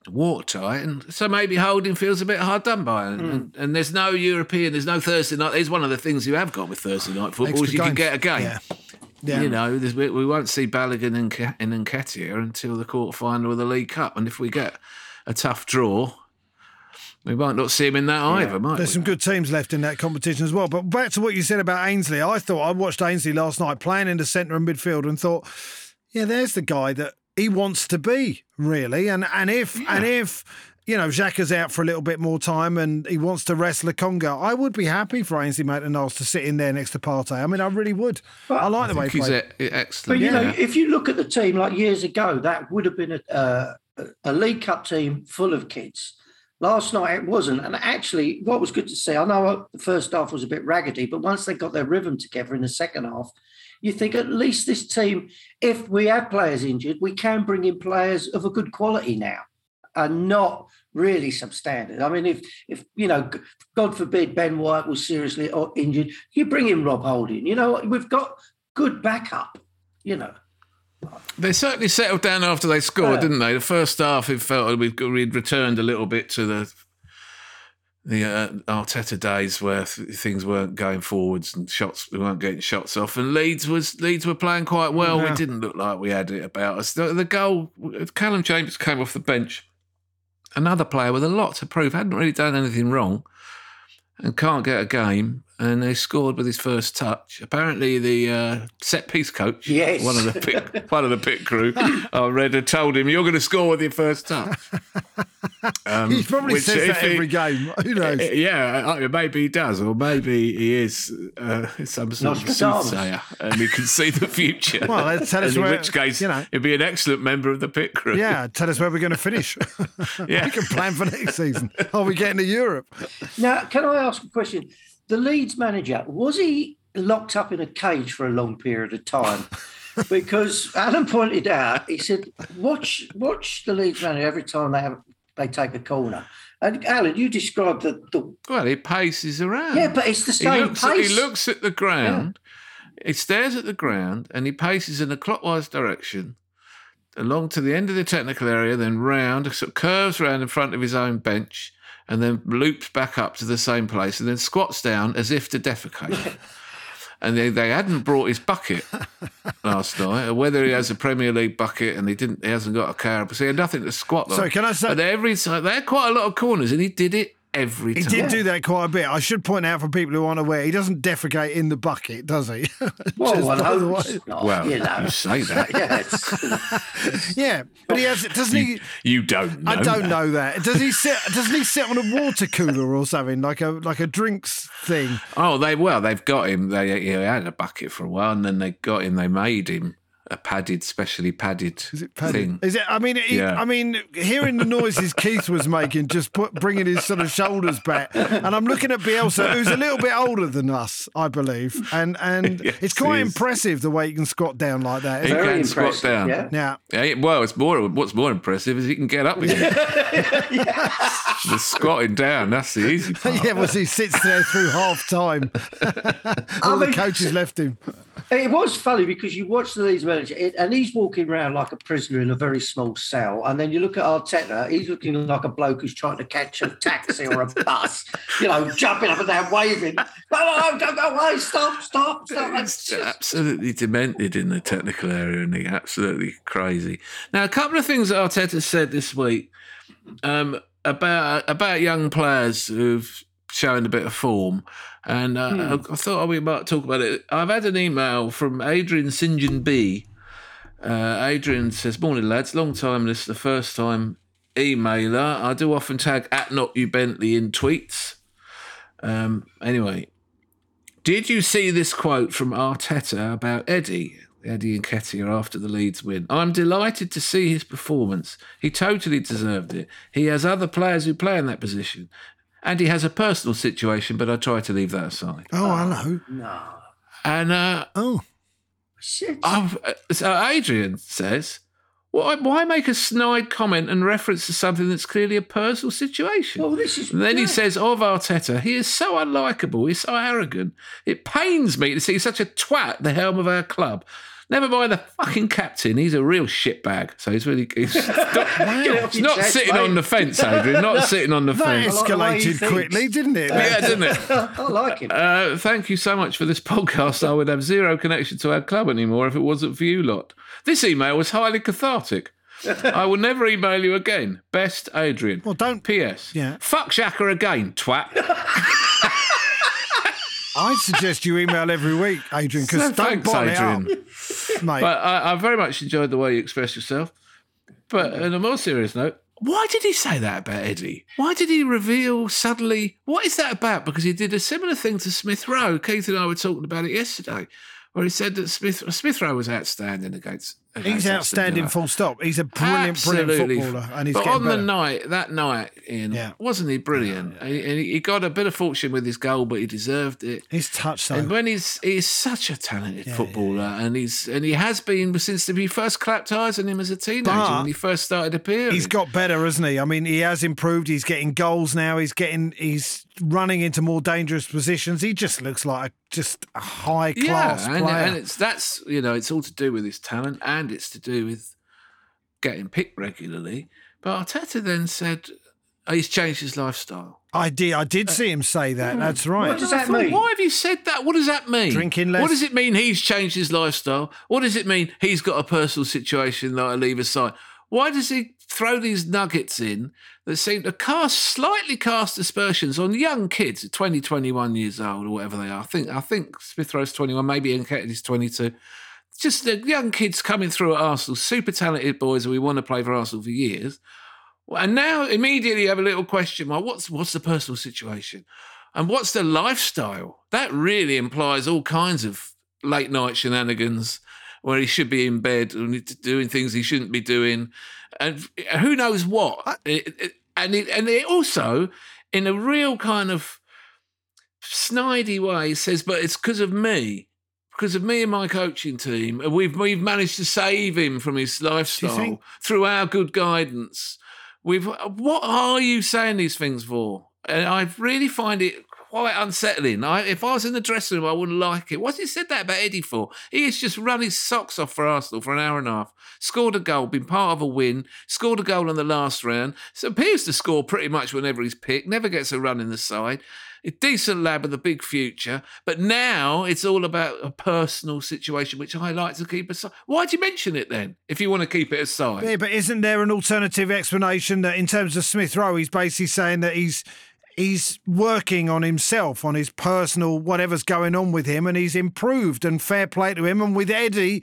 Speaker 1: watertight. And so maybe Holding feels a bit hard done by. And, and, and there's no European, there's no Thursday night. There's one of the things you have got with Thursday night football
Speaker 3: Extra
Speaker 1: is you can get a game.
Speaker 3: Yeah. Yeah.
Speaker 1: You know, we, we won't see Balogun and, and Nketiah until the quarter final of the League Cup. And if we get a tough draw, we might not see him in that either, might
Speaker 3: There's
Speaker 1: we?
Speaker 3: some good teams left in that competition as well. But back to what you said about Ainsley, I thought I watched Ainsley last night playing in the centre and midfield and thought, yeah, there's the guy that he wants to be, really. And and if and if you know Xhaka's out for a little bit more time and he wants to rest Lokonga, I would be happy for Ainsley Maitland-Niles to sit in there next to Partey. I mean, I really would. But I like the way he
Speaker 1: He's
Speaker 3: plays.
Speaker 1: e-
Speaker 2: But
Speaker 1: excellent.
Speaker 2: you know, if you look at the team like years ago, that would have been a, uh, a League Cup team full of kids. Last night it wasn't, and actually, what was good to see. I know the first half was a bit raggedy, but once they got their rhythm together in the second half, you think at least this team, if we have players injured, we can bring in players of a good quality now, and not really substandard. I mean, if if you know, God forbid Ben White was seriously injured, you bring in Rob Holding. You know, we've got good backup. You know.
Speaker 1: They certainly settled down after they scored,
Speaker 2: Yeah.
Speaker 1: didn't they? The first half, it felt we've we'd returned a little bit to the the uh, Arteta days where th- things weren't going forwards and shots we weren't getting shots off, and Leeds was Leeds were playing quite well.
Speaker 3: Yeah.
Speaker 1: We didn't look like we had it about us. The, the goal, Calum Chambers came off the bench, another player with a lot to prove, hadn't really done anything wrong, and can't get a game. And they scored with his first touch. Apparently, the uh, set piece coach,
Speaker 2: Yes.
Speaker 1: one of the pit, (laughs) one of the pit crew, I read, had told him, "You're going to score with your first touch." (laughs) Um,
Speaker 3: He probably
Speaker 1: which
Speaker 3: says
Speaker 1: if
Speaker 3: that
Speaker 1: he-
Speaker 3: every game. (laughs) Who knows?
Speaker 1: uh, Yeah, I- maybe he does, or maybe he is uh, some sort of
Speaker 2: Nostradamus.
Speaker 1: soothsayer, and he can see the future.
Speaker 3: Well, let's tell us
Speaker 1: And in
Speaker 3: where-
Speaker 1: which case,
Speaker 3: you know.
Speaker 1: he'd be an excellent member of the pit crew.
Speaker 3: Yeah, tell us where we're going to finish.
Speaker 1: Yeah.
Speaker 3: we can plan for next season. Are we getting to Europe?
Speaker 2: Now, can I ask a question? The Leeds manager, was he locked up in a cage for a long period of time? (laughs) because Alan pointed out, he said, watch watch the Leeds manager every time they have they take a corner. And Alan, you described the, the
Speaker 1: Well, he paces around.
Speaker 2: yeah, but it's the
Speaker 1: he
Speaker 2: same
Speaker 1: looks, at,
Speaker 2: pace.
Speaker 1: he looks at the ground, he stares at the ground, and he paces in a clockwise direction along to the end of the technical area, then round, sort of curves round in front of his own bench, and then loops back up to the same place, and then squats down as if to defecate. (laughs) And they, they hadn't brought his bucket last night, whether he has a Premier League bucket and he didn't, he hasn't got a car, so he had nothing to squat on.
Speaker 3: So can I say-
Speaker 1: But every time, they had quite a lot of corners, and he did it every
Speaker 3: He did do that quite a bit. I should point out for people who aren't aware, he doesn't defecate in the bucket, does he? (laughs)
Speaker 2: well,
Speaker 3: Just
Speaker 2: one hopes not, oh,
Speaker 1: Well,
Speaker 2: you know.
Speaker 1: you say that. (laughs)
Speaker 2: yes. (laughs)
Speaker 3: Yeah, but he has. Doesn't he?
Speaker 1: You don't know.
Speaker 3: I don't
Speaker 1: that.
Speaker 3: know that. Does he sit? Doesn't he sit on a water cooler or something like a like a drinks thing?
Speaker 1: Oh, they well, they've got him. They he had a bucket for a while, and then they got him. They made him a padded, specially padded
Speaker 3: Is it padded?
Speaker 1: thing.
Speaker 3: Is it? I mean, it,
Speaker 1: Yeah.
Speaker 3: I mean, hearing the noises Keith was making, just put, bringing his sort of shoulders back, and I'm looking at Bielsa, who's a little bit older than us, I believe, and and (laughs)
Speaker 1: Yes,
Speaker 3: it's quite impressive the way he can squat down like that.
Speaker 1: He?
Speaker 2: Very
Speaker 1: can squat down.
Speaker 2: yeah.
Speaker 3: Yeah.
Speaker 1: Yeah, well, it's more. What's more impressive is he can get up again. (laughs) the squatting down, that's the easy (laughs) part.
Speaker 3: Yeah, well, he sits there through half time. All the
Speaker 2: mean-
Speaker 3: coaches left him.
Speaker 2: It was funny because you watch these Leeds manager it- and he's walking around like a prisoner in a very small cell. And then you look at Arteta, he's looking like a bloke who's trying to catch a taxi or a (laughs) bus, you know, jumping up and down, waving. No, no, no, don't go away, stop, stop, stop.
Speaker 1: It's
Speaker 2: just-
Speaker 1: absolutely demented in the technical area, and absolutely crazy. Now, a couple of things that Arteta said this week um, about about young players who've shown a bit of form, and uh, I, I thought we might talk about it. I've had an email from Adrian St John B. Uh, Adrian says, "Morning lads, long time listener, first time emailer. I do often tag at not you Bentley in tweets. Um, anyway, did you see this quote from Arteta about Eddie? Eddie and Nketiah after the Leeds win. I'm delighted to see his performance. He totally deserved it. He has other players who play in that position. And he has a personal situation, but I try to leave that aside.
Speaker 3: Oh, hello.
Speaker 2: no.
Speaker 1: And uh,
Speaker 3: Oh,
Speaker 2: Shit.
Speaker 1: I've, uh, so Adrian says, why, why make a snide comment and reference to something that's clearly a personal situation?
Speaker 2: Well, this is.
Speaker 1: And then he says of Arteta, he is so unlikable, he's so arrogant. It pains me to see such a twat at the helm of our club. Never mind the fucking captain, he's a real shitbag. So he's really he's (laughs)
Speaker 2: Get it off
Speaker 1: he's not
Speaker 2: chest,
Speaker 1: sitting
Speaker 2: mate.
Speaker 1: on the fence, Adrian. Not sitting on the
Speaker 3: that
Speaker 1: fence.
Speaker 2: like the way he
Speaker 3: escalated
Speaker 2: thinks.
Speaker 3: quickly, didn't it?
Speaker 1: Yeah, didn't it? (laughs)
Speaker 2: I like him.
Speaker 1: Uh, thank you so much for this (laughs) podcast. I would have zero connection to our club anymore if it wasn't for you lot. This email was highly cathartic. I will never email you again. Best Adrian.
Speaker 3: Well, don't.
Speaker 1: P.S.
Speaker 3: Yeah.
Speaker 1: Fuck Xhaka again, twat.
Speaker 3: I'd suggest you email every week, Adrian, because (laughs) don't
Speaker 1: Thanks, Adrian.
Speaker 3: it (laughs) mate.
Speaker 1: But I, I very much enjoyed the way you expressed yourself. But on a more serious note, why did he say that about Eddie? Why did he reveal suddenly? What is that about? Because he did a similar thing to Smith Rowe. Keith and I were talking about it yesterday, where he said that Smith Smith Rowe was outstanding against.
Speaker 3: He's outstanding, full stop. He's a brilliant, brilliant footballer, and he's
Speaker 1: but on the night, that night, Ian,
Speaker 3: Yeah.
Speaker 1: wasn't he brilliant? And he, and he got a bit of fortune with his goal, but he deserved it.
Speaker 3: His touch, though.
Speaker 1: And when he's he's such a talented footballer, and he's and he has been since he first clapped eyes on him as a teenager
Speaker 3: But
Speaker 1: when he first started appearing.
Speaker 3: He's got better, hasn't he? I mean, he has improved. He's getting goals now. He's getting. He's running into more dangerous positions. He just looks like a, just a high class
Speaker 1: yeah, and,
Speaker 3: player.
Speaker 1: and it's that's you know it's all to do with his talent, and it's to do with getting picked regularly. But Arteta then said oh, he's changed his lifestyle.
Speaker 3: I did. I did uh, see him say that. That's right.
Speaker 2: What does that
Speaker 1: thought,
Speaker 2: mean?
Speaker 1: Why have you said that? What does that mean?
Speaker 3: Drinking less.
Speaker 1: What does it mean he's changed his lifestyle? What does it mean he's got a personal situation that I leave aside? Why does he throw these nuggets in that seem to cast slightly cast aspersions on young kids, 20, 21 years old or whatever they are? I think I think Smith Rowe's 21, maybe Nketiah's 22. Just the young kids coming through at Arsenal, super talented boys who we want to play for Arsenal for years. And now immediately have a little question mark. What's what's the personal situation? And what's the lifestyle? That really implies all kinds of late night shenanigans where he should be in bed and doing things he shouldn't be doing. And who knows what? It- it- and it, and it also, in a real kind of snidey way, says, but it's because of me. Because of me and my coaching team, and we've we've managed to save him from his lifestyle
Speaker 3: think?
Speaker 1: through our good guidance. We've what are you saying these things for? And I really find it quite unsettling. I, if I was in the dressing room, I wouldn't like it. What's he said that about Eddie for? He has just run his socks off for Arsenal for an hour and a half, scored a goal, been part of a win, scored a goal in the last round. So appears to score pretty much whenever he's picked. Never gets a run in the side. A decent lad with a big future, but now it's all about a personal situation, which I like to keep aside. Why'd you mention it then? If you want to keep it aside,
Speaker 3: Yeah, but isn't there an alternative explanation that in terms of Smith Rowe, he's basically saying that he's he's working on himself, on his personal whatever's going on with him, and he's improved and fair play to him. And with Eddie,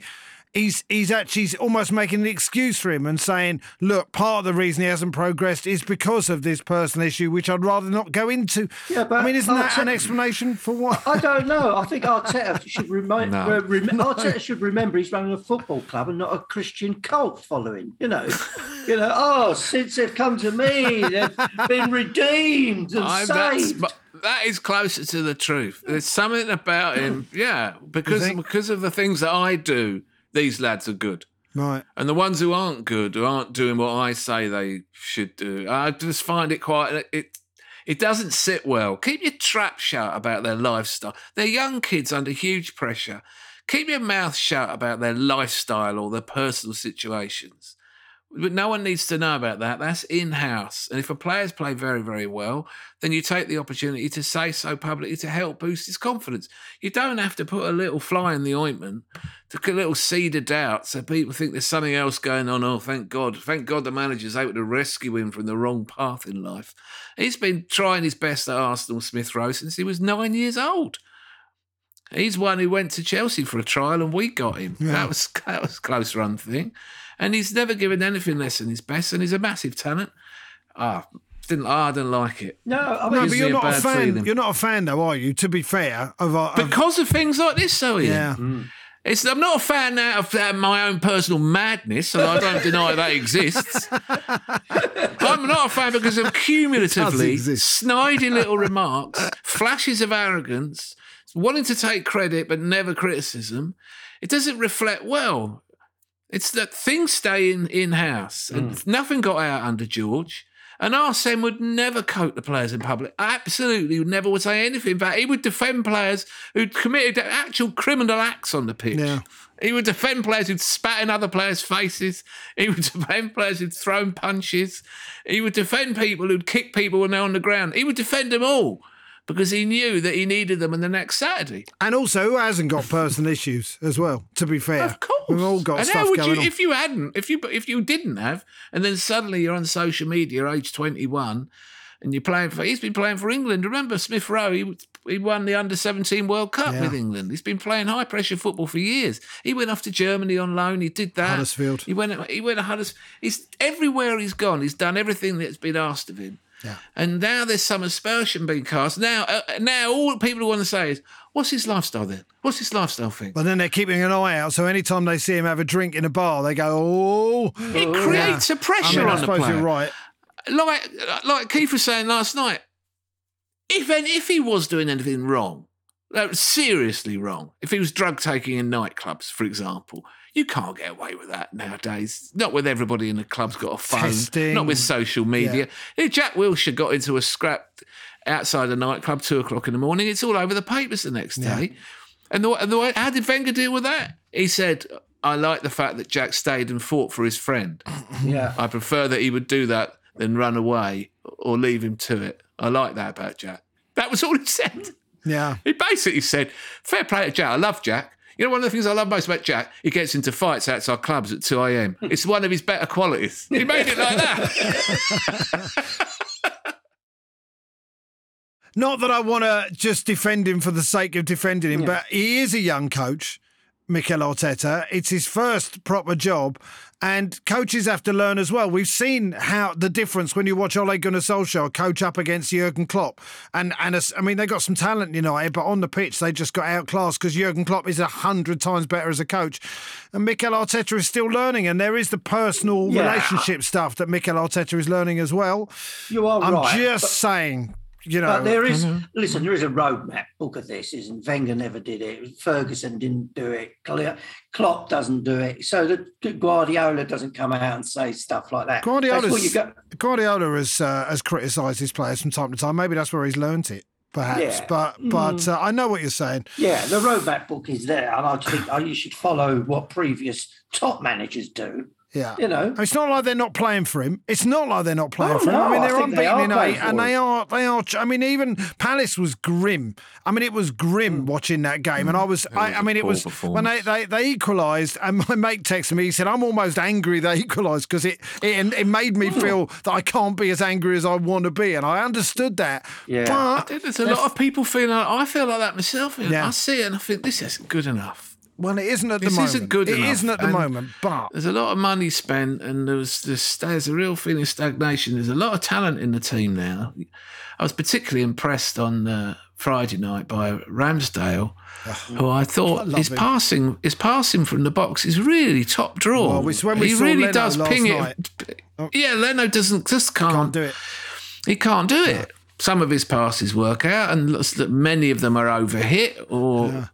Speaker 3: he's he's actually almost making an excuse for him and saying, "Look, part of the reason he hasn't progressed is because of this personal issue, which I'd rather not go into."
Speaker 2: Yeah, but
Speaker 3: I mean, isn't that an explanation for what?
Speaker 2: I don't know. I think (laughs) Arteta should remind.
Speaker 1: No.
Speaker 2: uh, rem- (laughs) Arteta should remember he's running a football club and not a Christian cult following. You know, you know. Oh, since they've come to me, they've been redeemed and
Speaker 1: I, that's,
Speaker 2: saved.
Speaker 1: that is closer to the truth. There's something about him, yeah, because because of the things that I do. These lads are good,
Speaker 3: Right.
Speaker 1: and the ones who aren't good, who aren't doing what I say they should do, I just find it quite it. It doesn't sit well. Keep your trap shut about their lifestyle. They're young kids under huge pressure. Keep your mouth shut about their lifestyle or their personal situations. But no one needs to know about that. That's in house. And if a player's play very, very well, then you take the opportunity to say so publicly to help boost his confidence. You don't have to put a little fly in the ointment, to a little seed of doubt, so people think there's something else going on. Oh, thank God. Thank God the manager's able to rescue him from the wrong path in life. He's been trying his best at Arsenal Smith Rowe since he was nine years old. He's one who went to Chelsea for a trial and we got him. That was that was a close run thing. And he's never given anything less than his best, and he's a massive talent. Ah, didn't ah, I didn't like it.
Speaker 2: no, I
Speaker 3: No, but you're
Speaker 1: me a
Speaker 3: not a fan.
Speaker 1: feeling.
Speaker 3: You're not a fan, though, are you? To be fair, of, of
Speaker 1: Because of things like this, so Ian.
Speaker 3: yeah.
Speaker 1: It's, I'm not a fan now of uh, my own personal madness, and I don't (laughs) deny that exists. (laughs) I'm not a fan because of (laughs) cumulatively snidey little remarks, flashes of arrogance, wanting to take credit but never criticism. It doesn't reflect well. It's that things stay in in house, and hmm. nothing got out under George. And Arsene would never coat the players in public. Absolutely, would never would say anything bad. He would defend players who'd committed actual criminal acts on the pitch.
Speaker 3: Yeah.
Speaker 1: He would defend players who'd spat in other players' faces. He would (laughs) defend players who'd thrown punches. He would defend people who'd kick people when they're on the ground. He would defend them all because he knew that he needed them on the next Saturday.
Speaker 3: And also, who hasn't got personal issues as well? To be fair,
Speaker 1: Of course,
Speaker 3: we've all got
Speaker 1: and
Speaker 3: stuff
Speaker 1: how would
Speaker 3: going
Speaker 1: you,
Speaker 3: on.
Speaker 1: if you hadn't, if you if you didn't have, and then suddenly you're on social media, age twenty one, and you're playing for. He's been playing for England. Remember Smith Rowe? He he won the under seventeen World Cup
Speaker 3: Yeah.
Speaker 1: with England. He's been playing high pressure football for years. He went off to Germany on loan. He did that.
Speaker 3: Huddersfield.
Speaker 1: He went. He went to Huddersfield. He's everywhere he's gone. He's done everything that's been asked of him.
Speaker 3: Yeah.
Speaker 1: And now there's some aspersion being cast. Now, uh, now all people want to say is, "What's his lifestyle then? What's his lifestyle thing?"
Speaker 3: But then they're keeping an eye out, so anytime they see him have a drink in a bar, they go, "Oh."
Speaker 1: It creates a pressure
Speaker 3: mean, I
Speaker 1: on the
Speaker 3: suppose
Speaker 1: player.
Speaker 3: you're right.
Speaker 1: Like like Keith was saying last night, if if he was doing anything wrong, like, seriously wrong, if he was drug taking in nightclubs, for example, you can't get away with that nowadays. Not with everybody in the club's got a phone.
Speaker 3: Testing.
Speaker 1: Not with social media. Yeah, Jack Wilshere got into a scrap outside a nightclub two o'clock in the morning. It's all over the papers the next day. And the, and the way, how did Wenger deal with that? He said, "I like the fact that Jack stayed and fought for his friend." (clears throat)
Speaker 2: yeah.
Speaker 1: I prefer that he would do that than run away or leave him to it. I like that about Jack. That was all he said.
Speaker 3: Yeah.
Speaker 1: He basically said, fair play to Jack. I love Jack. You know, one of the things I love most about Jack, he gets into fights outside clubs at 2 a.m. Hmm. It's one of his better qualities. He made it like that. (laughs)
Speaker 3: Not that I want to just defend him for the sake of defending him, but he is a young coach, Mikel Arteta. It's his first proper job, and coaches have to learn as well. We've seen how the difference when you watch Ole Gunnar Solskjaer coach up against Jurgen Klopp, and and as- I mean they got some talent United, but on the pitch they just got outclassed because Jurgen Klopp is a hundred times better as a coach, and Mikel Arteta is still learning, and there is the personal
Speaker 2: Yeah.
Speaker 3: relationship stuff that Mikel Arteta is learning as well.
Speaker 2: You are right.
Speaker 3: I'm
Speaker 2: right.
Speaker 3: just saying, you know,
Speaker 2: But there is, listen, there is a roadmap book of this, isn't Wenger never did it. Ferguson didn't do it. Klopp doesn't do it. So that Guardiola doesn't come out and say stuff like that. That's what
Speaker 3: Guardiola's,
Speaker 2: you got.
Speaker 3: Guardiola has uh, has criticised his players from time to time. Maybe that's where he's learnt it, perhaps.
Speaker 2: Yeah.
Speaker 3: But but uh, I know what you're saying.
Speaker 2: Yeah, the roadmap book is there, and I think oh, you should follow what previous top managers do.
Speaker 3: Yeah.
Speaker 2: You know,
Speaker 3: It's not like they're not playing for him. It's not like they're not playing
Speaker 2: Oh,
Speaker 3: for him. I
Speaker 2: no,
Speaker 3: mean,
Speaker 2: I
Speaker 3: they're
Speaker 2: think they
Speaker 3: unbeaten
Speaker 2: are
Speaker 3: in eight, and they are. They are. I mean, even Palace was grim. I mean, it was grim hmm. watching that game, and I was. I,
Speaker 1: was
Speaker 3: I
Speaker 1: a
Speaker 3: mean, it was when they they, they equalised, and my mate texted me. He said, "I'm almost angry they (laughs) equalised because it, it it made me hmm. feel that I can't be as angry as I want to be," and I understood that.
Speaker 2: Yeah.
Speaker 3: But
Speaker 1: There's a lot of people feeling like I feel like that myself.
Speaker 3: Yeah.
Speaker 1: I see it and I think this isn't good enough.
Speaker 3: Well, it isn't at the
Speaker 1: This
Speaker 3: moment.
Speaker 1: isn't good
Speaker 3: It
Speaker 1: enough,
Speaker 3: isn't at the
Speaker 1: and-
Speaker 3: moment, but
Speaker 1: There's a lot of money spent, and there's there's, there's a real feeling of stagnation. There's a lot of talent in the team now. I was particularly impressed on uh, Friday night by Ramsdale, who I thought
Speaker 3: love
Speaker 1: his
Speaker 3: him.
Speaker 1: passing his passing from the box is really top draw.
Speaker 3: Well, we- when we
Speaker 1: he really
Speaker 3: Leno
Speaker 1: does ping
Speaker 3: night-
Speaker 1: it. Yeah, Leno doesn't just can't,
Speaker 3: can't do it.
Speaker 1: He can't do it. Some of his passes work out, and many of them are overhit or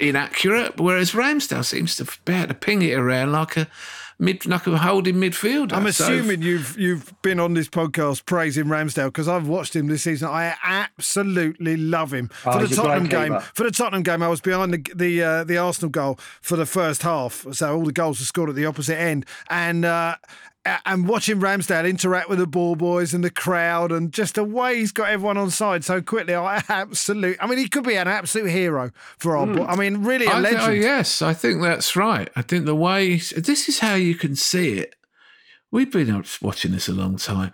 Speaker 1: inaccurate. Whereas Ramsdale seems to be able to ping it around like a mid, like a holding midfielder.
Speaker 3: I'm
Speaker 1: So-
Speaker 3: assuming you've you've been on this podcast praising Ramsdale because I've watched him this season. I absolutely love him for
Speaker 2: Oh,
Speaker 3: the Tottenham game.
Speaker 2: keeper.
Speaker 3: For the Tottenham game, I was behind the the uh, the Arsenal goal for the first half, so all the goals were scored at the opposite end, and. Uh, a- and watching Ramsdale interact with the ball boys and the crowd, and just the way he's got everyone on side so quickly, I absolutely. I mean, he could be an absolute hero for our. Hmm. bo- I mean, really a
Speaker 1: I think- oh,
Speaker 3: legend.
Speaker 1: oh, yes, I think that's right. I think the way this is how you can see it. We've been watching this a long time.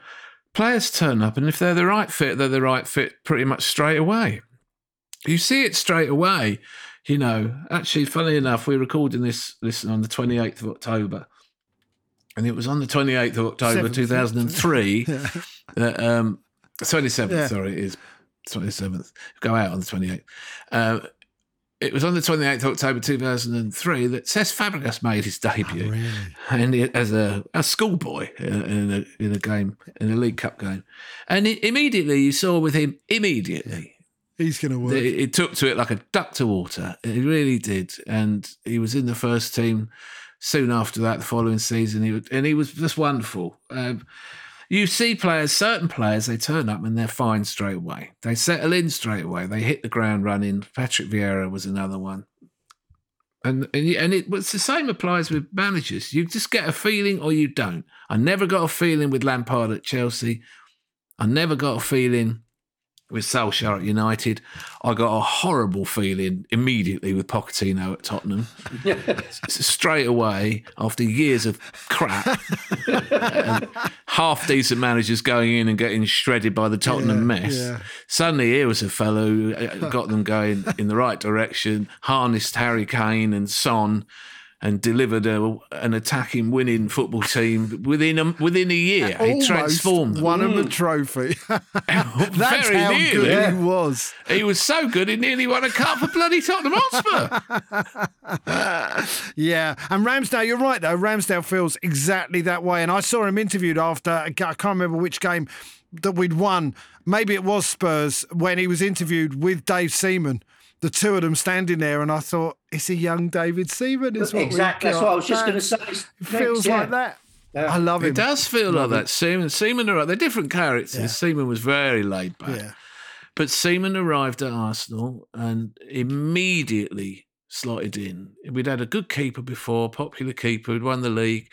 Speaker 1: Players turn up, and if they're the right fit, they're the right fit pretty much straight away. You see it straight away. You know, actually, funny enough, we're recording this this on the twenty eighth of October, and it was on the twenty eighth of October
Speaker 3: Seventh.
Speaker 1: two thousand and three. (laughs) that um, twenty seventh.
Speaker 3: Yeah.
Speaker 1: Sorry, it is twenty seventh. Go out on the twenty eighth. Uh, it was on the 28th of October 2003 that Cesc Fabregas made his debut, and he, as a, a schoolboy in, in a in a game in a League Cup game, and it, immediately you saw with him immediately
Speaker 3: He's going to work.
Speaker 1: it, it took to it like a duck to water. It really did, and he was in the first team soon after that. The following season, he was, and he was just wonderful. Um, you see players, certain players, they turn up and they're fine straight away. They settle in straight away. They hit the ground running. Patrick Vieira was another one. And and, and it was the same applies with managers. You just get a feeling or you don't. I never got a feeling with Lampard at Chelsea. I never got a feeling with Solskjaer at United. I got a horrible feeling immediately with Pochettino at Tottenham. (laughs) Straight away, after years of crap, (laughs) and half decent managers going in and getting shredded by the Tottenham mess.
Speaker 3: yeah.
Speaker 1: Suddenly, here was a fellow who uh, got them going in the right direction, harnessed Harry Kane and Son. And delivered a, an attacking, winning football team within a, within a year. He transformed them.
Speaker 3: won him a mm. trophy. (laughs) That's
Speaker 1: Very
Speaker 3: how
Speaker 1: nearly.
Speaker 3: good he was.
Speaker 1: He was so good, he nearly won a cup for bloody Tottenham Hotspur. (laughs)
Speaker 3: Yeah, and Ramsdale, you're right though. Ramsdale feels exactly that way, and I saw him interviewed after I can't remember which game that we'd won. Maybe it was Spurs when he was interviewed with Dave Seaman. The two of them standing there, and I thought it's a young David Seaman. Is what
Speaker 2: exactly. That's what I was just going to say.
Speaker 3: It feels like that. I love him.
Speaker 1: It does feel like that. Seaman, Seaman arrived. They're different characters. Seaman was very laid back.
Speaker 3: Yeah.
Speaker 1: But Seaman arrived at Arsenal and immediately slotted in. We'd had a good keeper before, popular keeper, who'd won the league.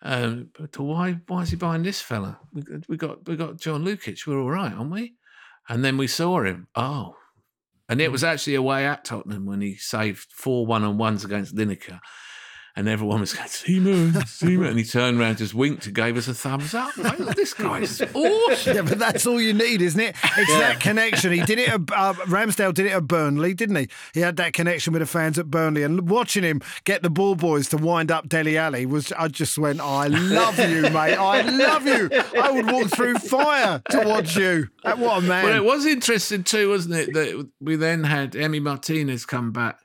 Speaker 1: Um, but why why is he buying this fella? We, we got we got John Lukic. We're all right, aren't we? And then we saw him. Oh, and it mm. was actually away at Tottenham when he saved four one on ones against Lineker. And everyone was going, Seaman, Seaman. And he turned around, just winked and gave us a thumbs up. Like, this guy's (laughs) awesome.
Speaker 3: Yeah, but that's all you need, isn't it? It's that connection. He did it. At, uh, Ramsdale did it at Burnley, didn't he? He had that connection with the fans at Burnley, and watching him get the ball boys to wind up Dele Alli was. I just went, I love you, (laughs) mate. I love you. I would walk through fire to watch you. What a man!
Speaker 1: Well, it was interesting too, wasn't it, that we then had Emi Martinez come back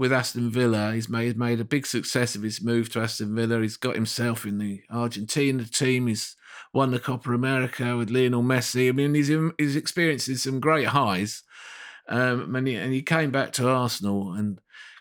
Speaker 1: with Aston Villa. He's made made a big success of his move to Aston Villa. He's got himself in the Argentina team. He's won the Copa America with Lionel Messi. I mean, he's he's experiencing some great highs. Um, and, he, and he came back to Arsenal and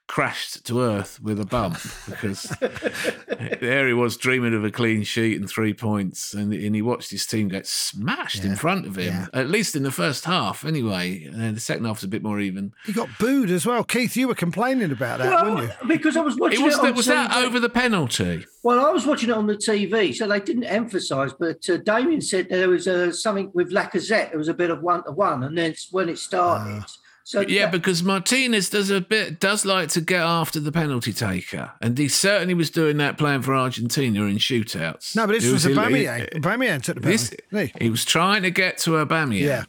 Speaker 1: crashed to earth with a bump because (laughs) there he was dreaming of a clean sheet and three points, and, and he watched his team get smashed in front of him. At least in the first half, anyway. And the second half was a bit more even.
Speaker 3: he got booed as well. Keith, you were complaining about that,
Speaker 2: Well,
Speaker 3: weren't you?
Speaker 2: because I was watching
Speaker 1: It was
Speaker 2: it on
Speaker 1: that was that over the penalty.
Speaker 2: Well, I was watching it on the TV, so they didn't emphasise. But uh, Damien said there was uh, something with Lacazette. There was a bit of one to one, and then when it started. So
Speaker 1: Yeah,
Speaker 2: that-
Speaker 1: because Martinez does a bit does like to get after the penalty taker, and he certainly was doing that playing for Argentina in shootouts.
Speaker 3: No, but this
Speaker 1: It
Speaker 3: was
Speaker 1: he-
Speaker 3: Aubameyang. Aubameyang took the
Speaker 1: This,
Speaker 3: penalty. he?
Speaker 1: he was trying to get to Aubameyang.
Speaker 3: Yeah.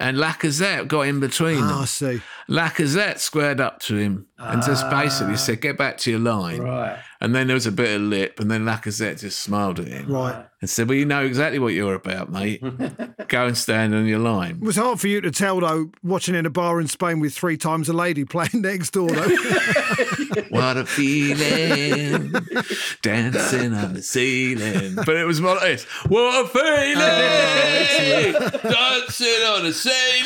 Speaker 1: And Lacazette got in between
Speaker 3: Oh,
Speaker 1: them.
Speaker 3: I see.
Speaker 1: Lacazette squared up to him and just ah. basically said, "Get back to your line."
Speaker 2: Right.
Speaker 1: And then there was a bit of lip, and then Lacazette just smiled at him
Speaker 3: Right.
Speaker 1: and said, "Well, you know exactly what you're about, mate. (laughs) Go and stand on your line."
Speaker 3: It was hard for you to tell, though, watching in a bar in Spain with three times a lady playing (laughs) next door, though. (laughs)
Speaker 1: What a feeling, dancing on the ceiling. But it was more like this. What a feeling, dancing on the ceiling.